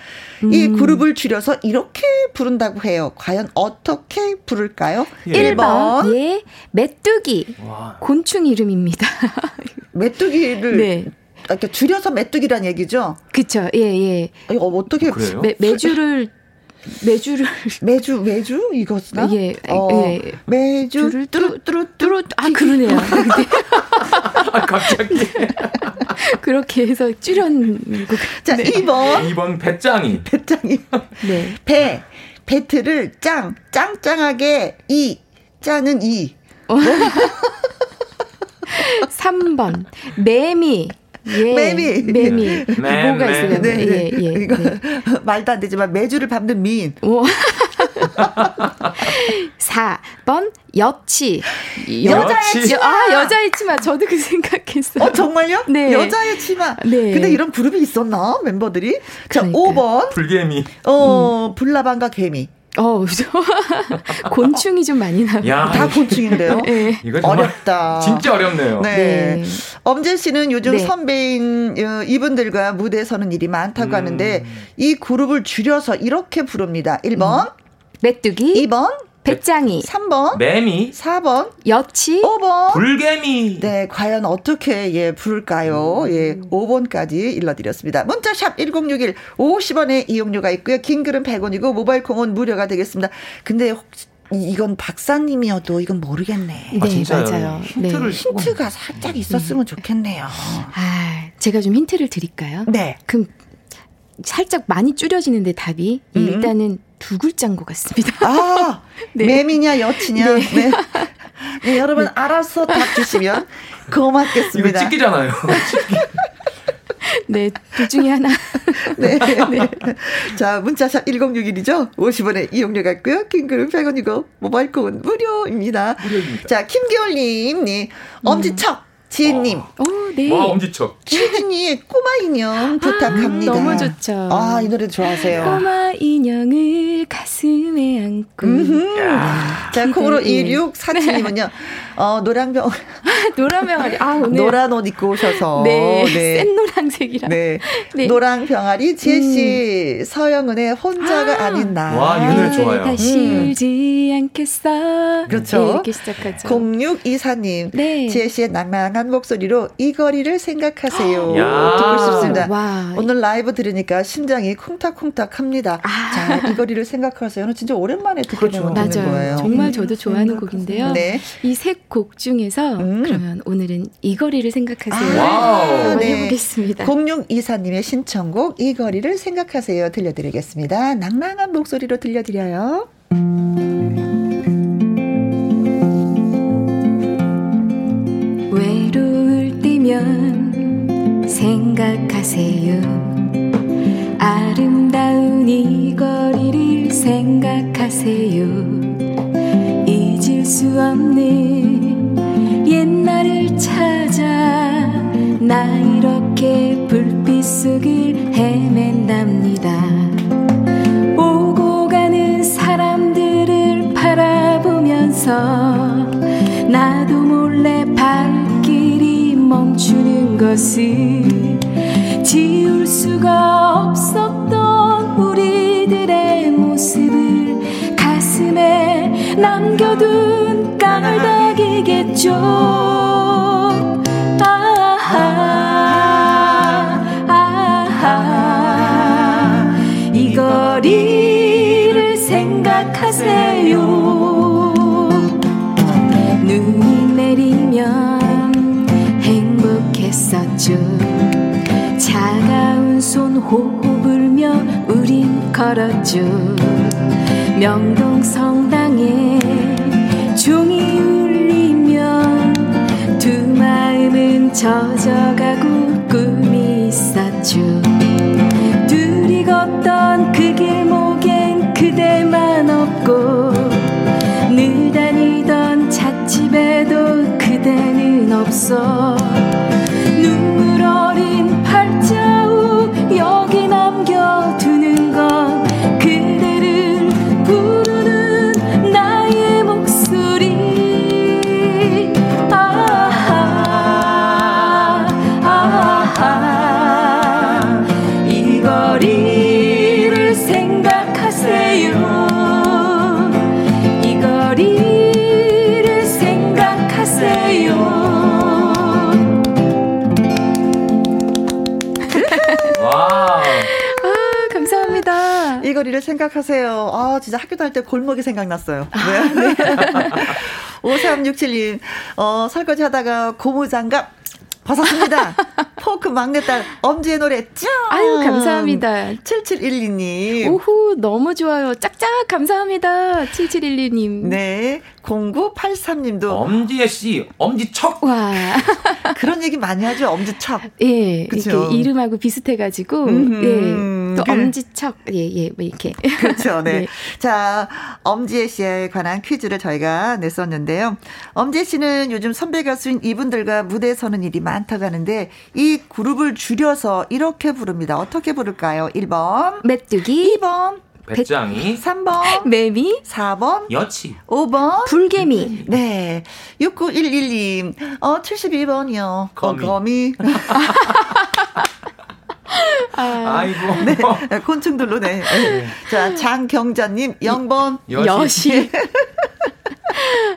음. 이 그룹을 줄여서 이렇게 부른다고 해요. 과연 어떻게 부를까요? 예. 1번. 예. 메뚜기. 와. 곤충 이름입니다. 메뚜기를 네. 이렇게 줄여서 메뚜기란 얘기죠? 그쵸, 예, 예. 어, 어떻게. 어, 매, 매주를 매주를 매주 매주? 이것나? 예, 어, 예. 매주? 뚜루 뚜루 뚜루 아 그러네요. 아, 갑자기. 그렇게 해서 줄였는 자 네. 2번. 2번 배짱이. 배짱이. 네. 배 배트를 짱 짱짱하게 이 짜는 이. 어. 3번. 매미 예, 매미. 매미. 매, 뭐가 있어요? 네, 네. 예, 예. 이거 네. 말도 안 되지만 매주를 밟는 미인. 4번 여치. 여자의 치마. 아, 여자의 치마. 저도 그 생각했어요. 어, 정말요? 네. 여자의 치마. 네. 근데 이런 그룹이 있었나? 멤버들이? 자, 그러니까. 5번. 불개미. 어, 음. 불나방과 개미. 어, 곤충이 좀 많이 나요. 야, 다 곤충인데요. 네. 이거 어렵다. 진짜 어렵네요. 네. 네. 엄재 씨는 요즘 네. 선배인 어, 이분들과 무대에 서는 일이 많다고 음. 하는데 이 그룹을 줄여서 이렇게 부릅니다. 1번 음. 메뚜기 2번 배짱이 3번 매미 4번 여치 5번 불개미 네 과연 어떻게 예 부를까요 음. 예 5번까지 일러드렸습니다 문자샵 1061 50원의 이용료가 있고요 긴 글은 100원이고 모바일 콩은 무료가 되겠습니다 근데 혹시 이건 박사님이어도 이건 모르겠네. 네, 아, 맞아요. 힌트를 네. 힌트가 살짝 있었으면 좋겠네요. 아, 제가 좀 힌트를 드릴까요? 네. 그럼 살짝 많이 줄여지는데 답이 음. 일단은 두 글자인 것 같습니다. 아, 네. 매미냐 여치냐. 네. 네. 네 여러분 네. 알아서 답 주시면 고맙겠습니다. 이거 찍기잖아요. 찍기. 네, 둘 중에 하나. 네. 네. 자, 문자샵 1061이죠? 50원에 이용료 같고요. 킹글은 100원이고, 모바일 콩은 무료입니다. 무료입니다. 자, 김겨울님, 네. 엄지척. 음. 지혜님. 어. 네. 와, 엄지척. 최진이의 꼬마 인형 부탁합니다. 아, 너무 좋죠. 아, 이 노래 좋아하세요. 꼬마 인형을 가슴에 안고. 자, 코로 1647님은요. 어, 노랑병. 노랑병아리. 아, 오늘. 노란 옷 입고 오셔서. 네. 네. 센 노란색이라. 네. 네. 노랑병아리 지혜씨, 음. 서영은의 혼자가 아. 닌 나. 와, 이 노래 좋아요. 다시 음. 울지 않겠어. 그렇죠. 네, 이렇게 시작하죠. 0624님. 네. 지혜씨의 낭낭한 목소리로 이 거리를 생각하세요. 야. 듣고 싶습니다. 와. 오늘 라이브 들으니까 심장이 콩닥콩닥 합니다. 아. 자, 이 거리를 생각하세요. 진짜 오랜만에 듣게 그렇죠. 되는 거예요. 정말 저도 좋아하는 곡인데요. 네. 이세 곡 중에서 음. 그러면 오늘은 이 거리를 생각하세요. 아, 네. 해보겠습니다. 공룡 이사님의 신청곡 이 거리를 생각하세요 들려드리겠습니다. 낭낭한 목소리로 들려드려요. 외로울 때면 생각하세요. 아름다운 이 거리를 생각하세요. 잊을 수 없는 옛날을 찾아 나 이렇게 불빛 속을 헤맨답니다 오고 가는 사람들을 바라보면서 멈추는 것을 지울 수가 없었던 우리들의 모습을 가슴에 남겨둔 까닭이겠죠 행복했었죠 차가운 손 호흡 불며 우린 걸었죠. 명동 성당에 종이 울리면 두 마음은 젖어가고 꿈이 있었죠 생각하세요. 아, 진짜 학교 다닐 때 골목이 생각났어요. 네. 네. 5367님, 어, 설거지 하다가 고무장갑 벗었습니다. 포크 막내딸 엄지의 노래 짱! 아유 감사합니다. 7712님. 오후 너무 좋아요. 짝짝 감사합니다. 7712님. 네. 0983님도 엄지의 씨, 엄지척. 와. 그런 얘기 많이 하죠. 엄지척. 예. 그쵸? 이렇게 이름하고 비슷해 가지고 예. 또 엄지척. 예, 예. 뭐 이렇게. 그렇죠. 네. 네. 자, 엄지혜 씨에 관한 퀴즈를 저희가 냈었는데요. 엄지혜 씨는 요즘 선배 가수인 이분들과 무대에 서는 일이 많다고 하는데 이 그룹을 줄여서 이렇게 부릅니다. 어떻게 부를까요? 1번 메뚜기 2번 배짱이 3번 매미 4번 여치 5번 불개미. 네. 6911님 어 72번이요. 거미, 어, 거미. 아, 이고 네, 곤충들로 네. 자, 장경자님 0번 여시.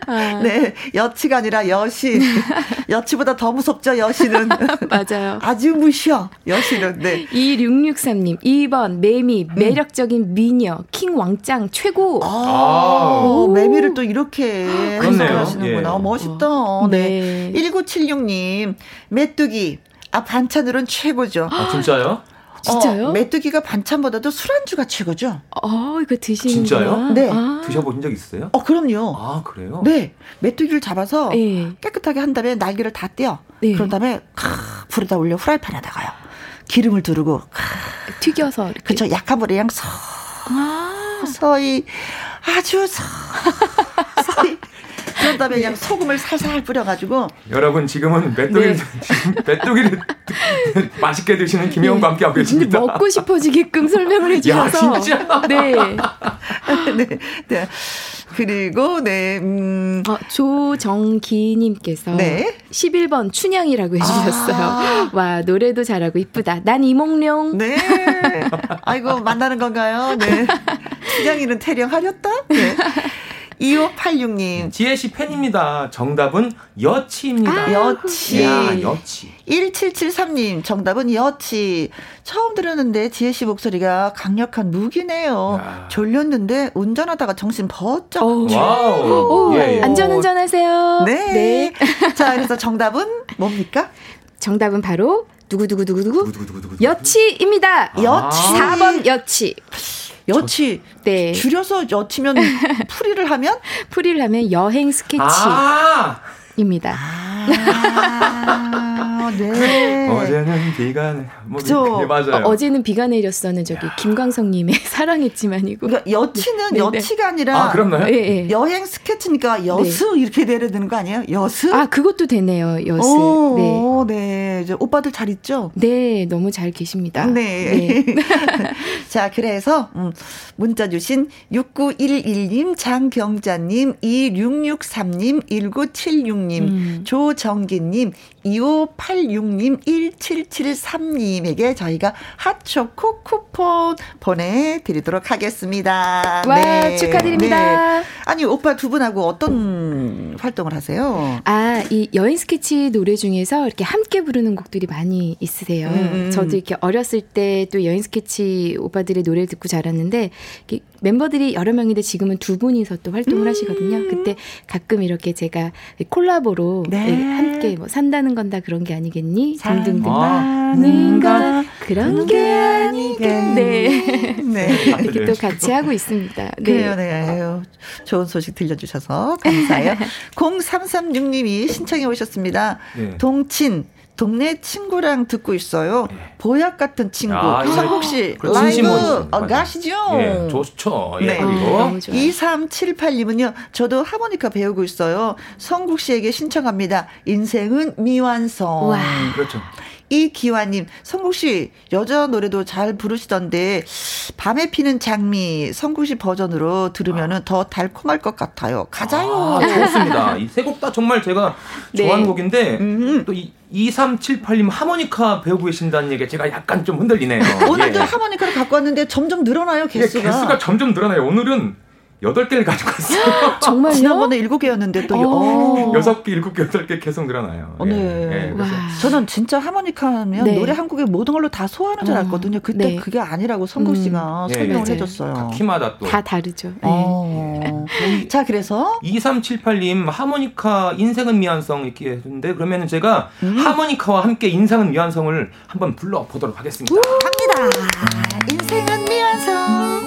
아. 네, 여치가 아니라 여신. 여치보다 더 무섭죠, 여신은. 맞아요. 아주 무셔, 여신은. 네. 2663님, 2번, 매미, 음. 매력적인 미녀, 킹 왕짱, 최고. 아, 오, 매미를 또 이렇게 하시는구나. 예. 멋있다. 네. 네. 1976님, 메뚜기. 아, 반찬으로는 최고죠. 아, 진짜요? 진짜요? 어, 메뚜기가 반찬보다도 술안주가 최고죠. 어, 이거 드시는 진짜요? 네. 아. 드셔보신 적 있어요? 어, 그럼요. 아, 그래요? 네. 메뚜기를 잡아서 네. 깨끗하게 한 다음에 날개를 다 떼어. 네. 그런 다음에 카, 불에다 올려 프라이팬에다가요. 기름을 두르고 카, 튀겨서 그렇죠. 약한 불에 양 서서히 아. 아주 서서히 그런 다음에 그냥 소금을 살살 뿌려가지고. 여러분 지금은 메뚜기를 네. 메뚜기를 맛있게 드시는 김혜원과 함께 하고 계십니다. 먹고 싶어지게끔 설명을 해주셔서. 야, 진짜. 네. 네. 네. 그리고 네. 음. 어, 조정기님께서 네. 11번 춘향이라고 해주셨어요. 아. 와 노래도 잘하고 이쁘다. 난 이몽룡. 네. 아이고 만나는 건가요? 네. 춘향이는 태령 하렸다. 네. 2586님. 지혜 씨 팬입니다. 정답은 여치입니다. 아, 여치. 야, 여치. 1773님, 정답은 여치. 처음 들었는데 지혜 씨 목소리가 강력한 무기네요. 야. 졸렸는데 운전하다가 정신 번쩍. wow. 오, 예, 예. 안전운전 하세요. 네. 네. 자, 그래서 정답은 뭡니까? 정답은 바로 두구두구두구두구 여치입니다. 여치. 4번 여치. 여치. 네. 줄여서 여치면 풀이를 하면? 풀이를 하면 여행 스케치. 아~ 입니다. 아, 네. 어제는 비가 뭐. 네, 맞아요. 어, 제는 비가 내렸어는 저기 김광석님의 사랑했지만이고. 그러니까 여치는 네, 네. 여치가 아니라 아, 그렇나요? 네, 여행 스케치니까 여수 네. 이렇게 내야 되는 거 아니에요? 여수? 아 그것도 되네요. 여수. 오, 네. 네. 오빠들 잘 있죠? 네, 너무 잘 계십니다. 네. 네. 자, 그래서 음, 문자 주신 6911님, 장경자님, 2663님, 1976님, 음. 조정기님, 2586 님, 1773님에게 저희가 핫초코 쿠폰 보내드리도록 하겠습니다. 와, 네. 축하드립니다. 네. 아니, 오빠 두 분하고 어떤 활동을 하세요? 아, 이 여인 스케치 노래 중에서 이렇게 함께 부르는 곡들이 많이 있으세요. 음. 저도 이렇게 어렸을 때 또 여인 스케치 오빠들의 노래를 듣고 자랐는데, 멤버들이 여러 명인데 지금은 두 분이서 또 활동을 음. 하시거든요. 그때 가끔 이렇게 제가 콜라보로 네. 함께 뭐 산다는 건 다 그런 게 아니겠니? 등등등 많은 건 그런 게 아니겠니? 네. 네. 이렇게 또 같이 하고 있습니다. 네. 그래요, 네. 좋은 소식 들려주셔서 감사해요. 0336님이 신청해 오셨습니다. 네. 동친 동네 친구랑 듣고 있어요. 네. 보약 같은 친구. 아, 성국 씨 라이브 어, 가시죠? 예, 좋죠. 예, 네. 그리고 아, 2378님은요. 저도 하모니카 배우고 있어요. 성국 씨에게 신청합니다. 인생은 미완성. 와. 그렇죠. 이기화님, 성국 씨 여자 노래도 잘 부르시던데 밤에 피는 장미 성국 씨 버전으로 들으면은 아. 더 달콤할 것 같아요. 가자요. 아, 좋습니다. 이 세 곡 다 정말 제가 네. 좋아하는 곡인데 음. 또 이 2378님 하모니카 배우고 계신다는 얘기 제가 약간 좀 흔들리네요. 오늘도 예. 하모니카를 갖고 왔는데 점점 늘어나요, 개수가. 예, 개수가 점점 늘어나요. 오늘은 여덟 개를 가지고 왔어요. 정말요? 지난번에 일곱 개였는데 또 어. 여섯 개, 일곱 개, 여덟 개 계속 늘어나요. 네. 예, 예, 저는 진짜 하모니카 하면 네. 노래 한 곡의 모든 걸로 다 소화하는 줄 어. 알았거든요. 그때 네. 그게 아니라고 성국 음. 씨가 음. 설명을 해줬어요. 키마다 또. 다 다르죠. 어. 자, 그래서 2378님 하모니카 인생은 미완성 이렇게 했는데 그러면은 제가 음. 하모니카와 함께 인생은 미완성을 한번 불러 보도록 하겠습니다. 갑니다. 인생은 미완성.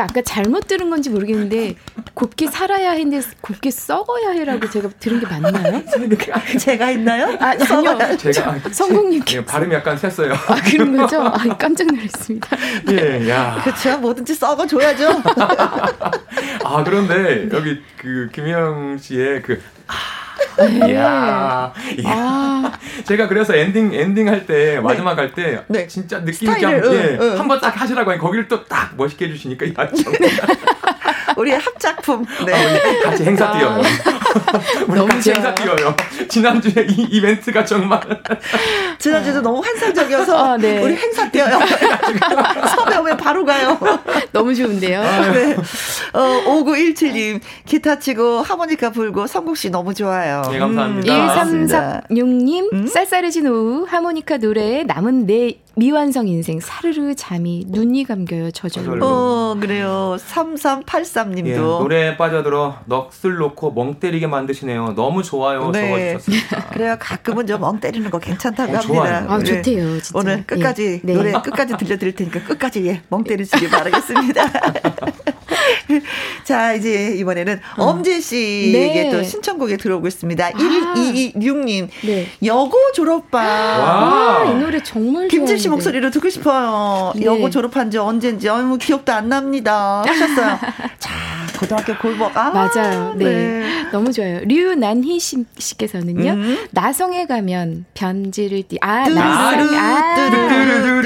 제가 아까 잘못 들은 건지 모르겠는데 곱게 살아야 했는데 곱게 썩어야 해라고 제가 들은 게 맞나요? 제가 했나요? 아, 아니요. 제가 성공님 예, 발음이 약간 샜어요. 아 그런 거죠? 아, 깜짝 놀랐습니다. 예, 야. 그렇죠. 뭐든지 썩어 줘야죠. 아 그런데 여기 그 김영 씨의 그 네. 이야, 이야. 아. 제가 그래서 엔딩 엔딩 할 때 마지막 할때 네. 진짜 느낌 있게 스타일을, 한, 예, 응, 응. 한번 딱 하시라고 하니 거기를 또 딱 멋있게 해주시니까 야, 정말 우리 합작품. 네. 아, 우리 같이 행사 뛰어요. 우리 너무 같이. 행사 뛰어요. 지난주에 이 이벤트가 정말 지난주도 너무 환상적이어서 아, 네. 우리 행사 뛰어요. 섭외 오면 바로 가요. 너무 좋은데요. 네. 어, 5917님, 기타 치고 하모니카 불고 성국 씨 너무 좋아요. 네, 감사합니다. 음, 1336님, 쌀쌀해진 오후 하모니카 노래에 남은 내 미완성 인생 사르르 잠이 눈이 감겨요 저절로. 어, 그래요. 예, 3383님도. 노래에 빠져들어 넋을 놓고 멍 때리게 만드시네요. 너무 좋아요. 네. 적어주셨습니다. 그래요. 가끔은 좀 멍 때리는 거 괜찮다고 어, 합니다. 좋아요. 아 네. 좋대요. 진짜. 오늘 끝까지 네. 노래 끝까지 들려드릴 테니까 끝까지 예, 멍 때리시길 바라겠습니다. 자 이제 이번에는 엄지 씨에게 네. 또 신청곡에 들어오고 있습니다. 1226님 네. 여고 졸업반 아, 이 노래 정말 좋아하 는데. 목소리로 듣고 싶어요. 네. 여고 졸업한 지 언젠지 어머 기억도 안 납니다. 하셨어요. 자 고등학교 골목 아 맞아요. 네. 너무 좋아요. 류난희 씨, 씨께서는요. 음. 나성에 가면 변지를 띠. 아, 나성. 아.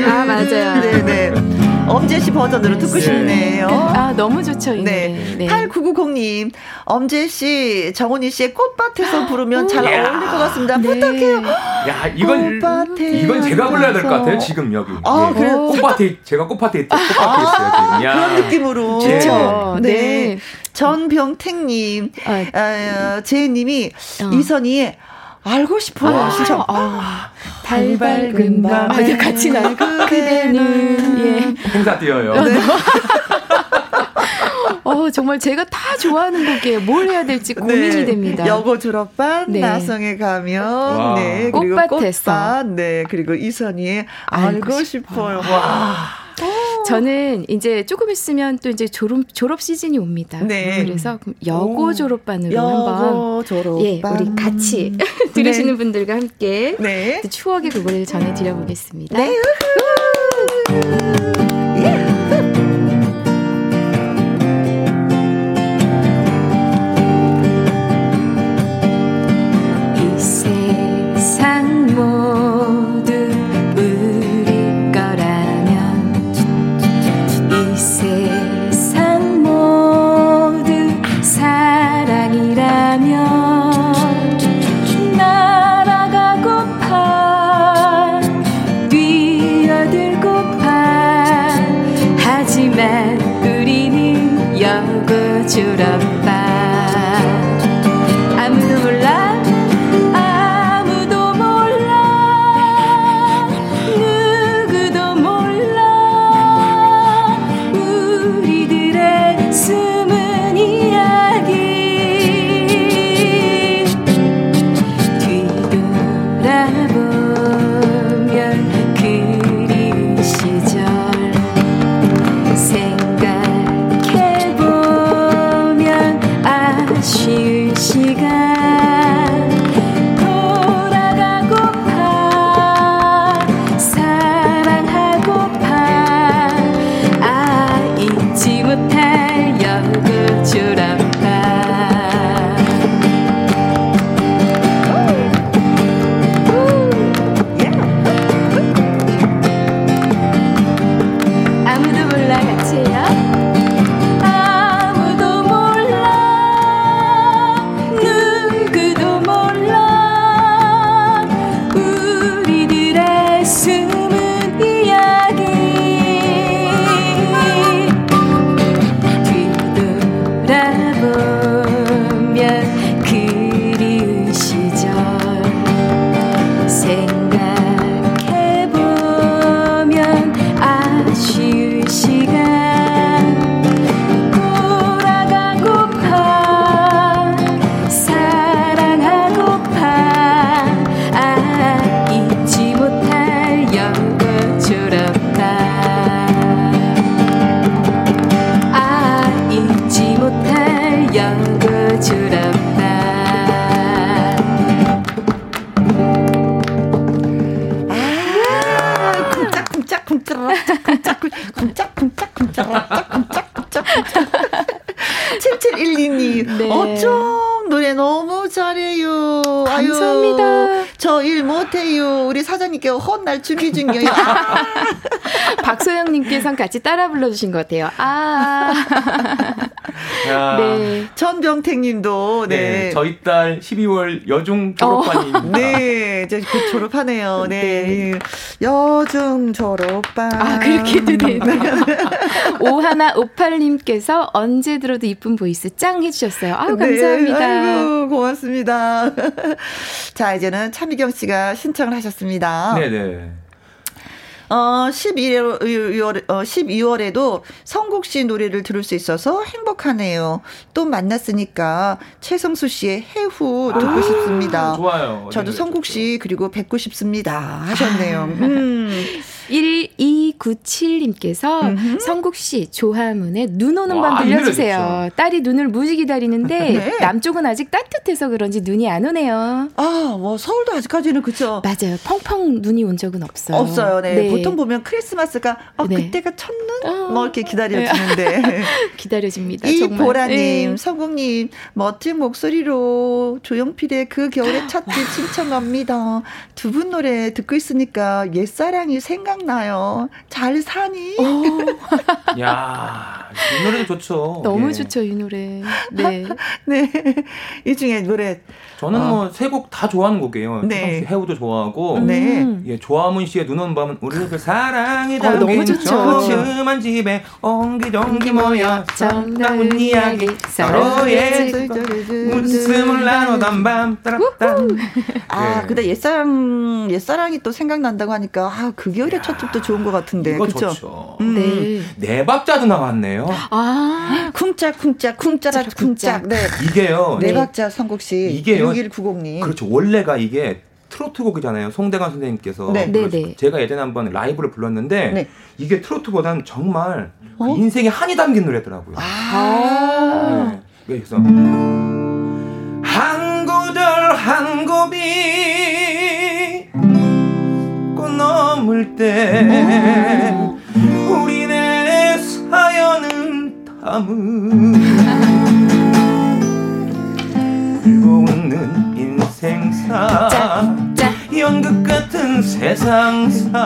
아, 맞아요. 네 네. 엄재 씨 버전으로 듣고 싶네요. 아, 너무 좋죠, 이 네. 네. 8990님, 엄재 씨, 정훈이 씨의 꽃밭에서 부르면 잘. 어울릴 것 같습니다. 네. 부탁해요. 야 이건 이건 제가 불러야 될 것 같아요. 지금 여기. 아, 예. 그래요? 꽃밭에 제가 꽃밭에 있, 꽃밭에 있어요 지금. 야. 그런 느낌으로. 예. 좋죠. 네. 네. 전병택님, 아, 아, 제이님이 어. 이선희의 알고 싶어요. 와. 신청. 아, 달 밝은 밤. 아, 이제 같이 나. 그대는. 그대는. 예. 행사 뛰어요. 네. 어, 어, 정말 제가 다 좋아하는 곡이에요. 뭘 해야 될지 고민이 네. 됩니다. 여고 졸업반, 네. 나성에 가면, 와. 네, 그리고 꽃밭에서. 꽃밭, 네, 그리고 이선희의 알고, 알고 싶어요. 싶어요. 와. 저는 이제 조금 있으면 또 이제 졸업 졸업 시즌이 옵니다. 네. 그래서 여고 졸업반으로 여고 한번 졸업반. 예, 우리 같이 들으시는 네. 분들과 함께 네. 추억의 곡을 전해 드려 보겠습니다. 네. 같이 따라 불러주신 것 같아요. 아. 네. 전병택 님도 네. 네. 저희 딸 12월 여중 졸업반입니다. 어. 네, 이제 곧 졸업하네요. 네. 네. 여중 졸업반. 아 그렇게도 되나. 오하나 오팔님께서 언제 들어도 이쁜 voice 짱 해주셨어요. 아유 네. 감사합니다. 네. 아이고 고맙습니다. 자 이제는 차미경 씨가 신청을 하셨습니다. 네네. 어, 12월, 어, 12월에도 성국 씨 노래를 들을 수 있어서 행복하네요. 또 만났으니까 최성수 씨의 해후 듣고 아, 싶습니다. 좋아요. 저도 성국 씨 그리고 뵙고 싶습니다. 하셨네요. 아. 음. 1297님께서 성국 씨 조화문의 눈 오는 밤 들려주세요. 딸이 눈을 무지 기다리는데 네. 남쪽은 아직 따뜻해서 그런지 눈이 안 오네요. 아, 뭐 서울도 아직까지는 그쵸. 맞아요. 펑펑 눈이 온 적은 없어요. 없어요. 네. 네. 보통 보면 크리스마스가 어, 네. 그때가 첫눈 어. 뭐 이렇게 기다려지는데 기다려집니다. 이 보라님, 네. 서국님 멋진 목소리로 조용필의 그 겨울의 첫째 신청합니다. 두 분 노래 듣고 있으니까 옛사랑이 생각 생각나요. 잘 사니? 어. 야, 이 노래도 좋죠. 너무 예. 좋죠, 이 노래. 네. 네. 이 중에 노래 저는 어. 뭐세 곡 다 좋아하는 곡이에요. 네. 해우도 좋아하고, 네. 예, 조아문 씨의 눈 오는 밤은 우리들 사랑이 담긴 어, 너무 좋죠. 조그만 집에 옹기종기 모여 정다운 이야기 서로의 웃음을 나누던 밤. 따라따. 아, 네. 근데 옛사랑 옛사랑이 또 생각난다고 하니까 아, 그게 오히려 첫 집도 좋은 것 같은데. 좋죠. 음. 네. 네 박자도 나왔네요. 아, 쿵짝 쿵짝 쿵짜라 쿵짝. 네. 이게요. 네 박자 선곡 씨. 이게요. 6190님. 그렇죠. 원래가 이게 트로트 곡이잖아요. 송대관 선생님께서. 네. 네, 네. 제가 예전에 한번 라이브를 불렀는데 네. 이게 트로트보다는 정말 어? 그 인생에 한이 담긴 노래더라고요. 아. 네. 그래서 한 구절 한 고비 꽃 넘을 때 우리네 사연은 담은 웃는 인생사. 연극 같은 세상사.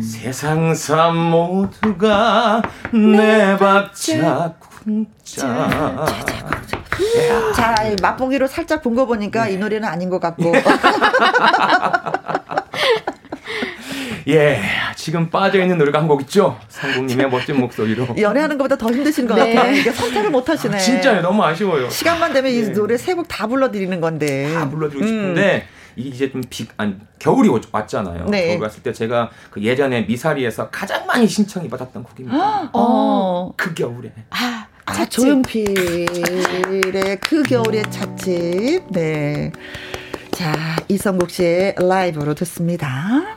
세상사 모두가 내 박자 쿵짝 자, 맛보기로 살짝 본 거 보니까 네. 이 노래는 아닌 것 같고. 예, 지금 빠져있는 노래가 한 곡 있죠? 성국님의 멋진 목소리로. 연애하는 것보다 더 힘드신 것 네. 같아요. 이게 선택을 못 하시네. 아, 진짜요, 너무 아쉬워요. 시간만 되면 네. 이 노래 세 곡 다 불러드리는 건데. 다 불러드리고 음. 싶은데, 이제 좀 비, 아니, 겨울이 왔잖아요. 네. 겨울 왔을 때 제가 그 예전에 미사리에서 가장 많이 신청이 받았던 곡입니다. 어. 그 겨울에. 아. 아, 조용필의 그 겨울의 찻집. 네. 자, 이성국 씨의 라이브로 듣습니다.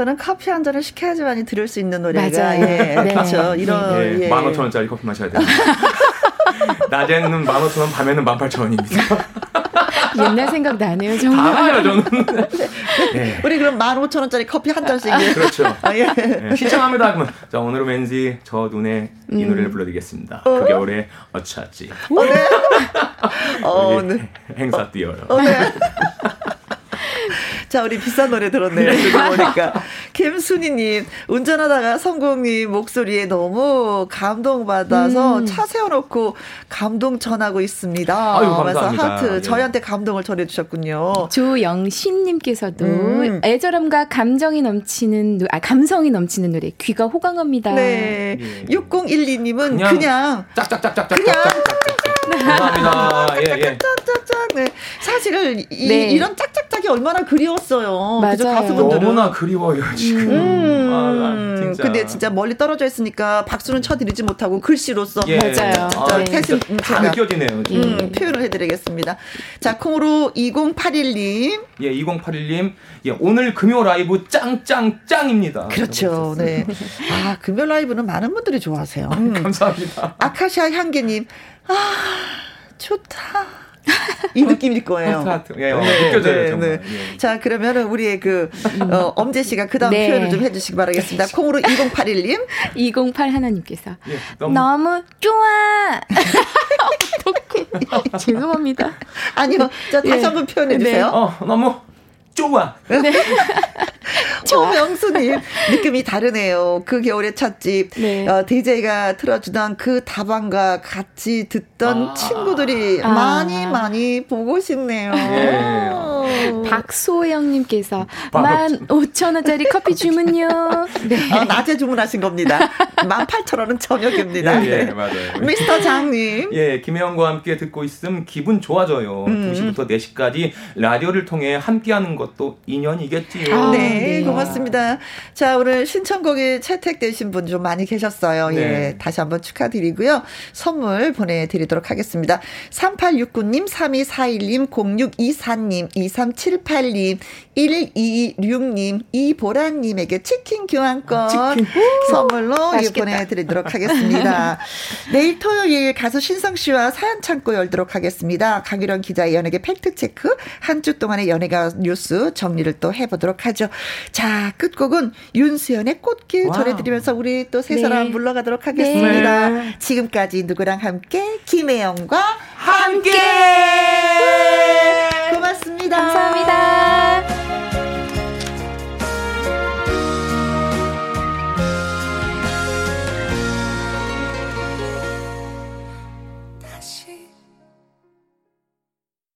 카페에서는 커피 한 잔을 시켜야지만이 들을 수 있는 노래가 맞아요. 예, 네. 그렇죠. 이런 네, 예. 15,000원짜리 커피 마셔야 돼요. 낮에는 15,000원, 밤에는 18,000원입니다. 옛날 생각 나네요, 정말. 알아요, 저는. 네. 우리 그럼 15,000원짜리 커피 한 잔씩. 그렇죠. 아, 예. 네, 신청합니다. 그러면 자, 오늘은 왠지 저 눈에 이 음. 노래를 불러드리겠습니다. 어? 그 겨울에 어차지. 어, 네. 어, 네. 행사 뛰어요. 어, 네. 자, 우리 비싼 노래 들었네요. 지금 보니까. 김순희님, 운전하다가 성공님 목소리에 너무 감동받아서 음. 차 세워놓고 감동 전하고 있습니다. 아유, 감사합니다. 하트, 예. 저희한테 감동을 전해주셨군요. 조영신님께서도 음. 애절함과 감정이 넘치는, 아, 감성이 넘치는 노래, 귀가 호강합니다. 네. 예. 6012님은 그냥, 그냥 짝짝짝짝짝 그냥 감사합니다. 예, 예. 짝짝짝. 네. 사실은 이, 네. 이런 짝짝짝이 얼마나 그리웠어요. 맞아요. 그죠? 가수분들은. 너무나 그리워요, 지금. 음. 아, 진짜. 근데 진짜 멀리 떨어져 있으니까 박수는 쳐드리지 못하고 글씨로서. 예. 맞아요. 아, 네. 대신 다 느껴지네요. 지금. 음, 표현을 해드리겠습니다. 자, 콩으로 2081님. 예, 2081님. 예, 오늘 금요 라이브 짱짱짱입니다. 그렇죠. 네. 아, 금요 라이브는 많은 분들이 좋아하세요. 음. 감사합니다. 아카시아 향기님. 아, 좋다. 이 느낌일 거예요. 예, 어, 네, 느껴져요, 네, 정말. 네. 예. 자, 그러면은 우리의 그, 어, 엄재 씨가 그 다음 네. 표현을 좀 해주시기 바라겠습니다. 콩으로 2081님. 208 하나님께서. 예, 너무... 너무 좋아! 죄송합니다. 아니요. 자, 다시 예. 한번 표현해주세요. 네. 어, 너무 좋아. 네. 초명수님 느낌이 다르네요. 그 겨울의 찻집 네. 어, DJ가 틀어주던 그 다방과 같이 듣던 아. 친구들이 아. 많이 많이 보고 싶네요. 네. 박소영님께서 만 오천 원짜리 커피 주문요. 네. 어, 낮에 주문하신 겁니다. 만 팔천 원은 저녁입니다. 예, 예, 맞아요. 미스터 장님. 예, 김혜영과 함께 듣고 있음 기분 좋아져요. 음. 2시부터 4시까지 라디오를 통해 함께하는 것도 인연이겠지요. 아, 네, 네, 고맙습니다. 자, 오늘 신청곡이 채택되신 분 좀 많이 계셨어요. 예, 네. 예, 다시 한번 축하드리고요. 선물 보내드리도록 하겠습니다. 3869님, 3241님, 0624님, 2378님, 126님, 이보라님에게 치킨 교환권 아, 치킨. 선물로 보내드리도록 하겠습니다. 내일 토요일 가수 신성 씨와 사연 창고 열도록 하겠습니다. 강유령 기자의 연예계 팩트체크, 한 주 동안의 연예가 뉴스 뉴스 정리를 또 해보도록 하죠. 자, 끝곡은 윤수연의 꽃길 와. 전해드리면서 우리 또 세 사람 네. 물러가도록 하겠습니다. 네. 지금까지 누구랑 함께 김혜영과 함께! 함께. 고맙습니다. 감사합니다.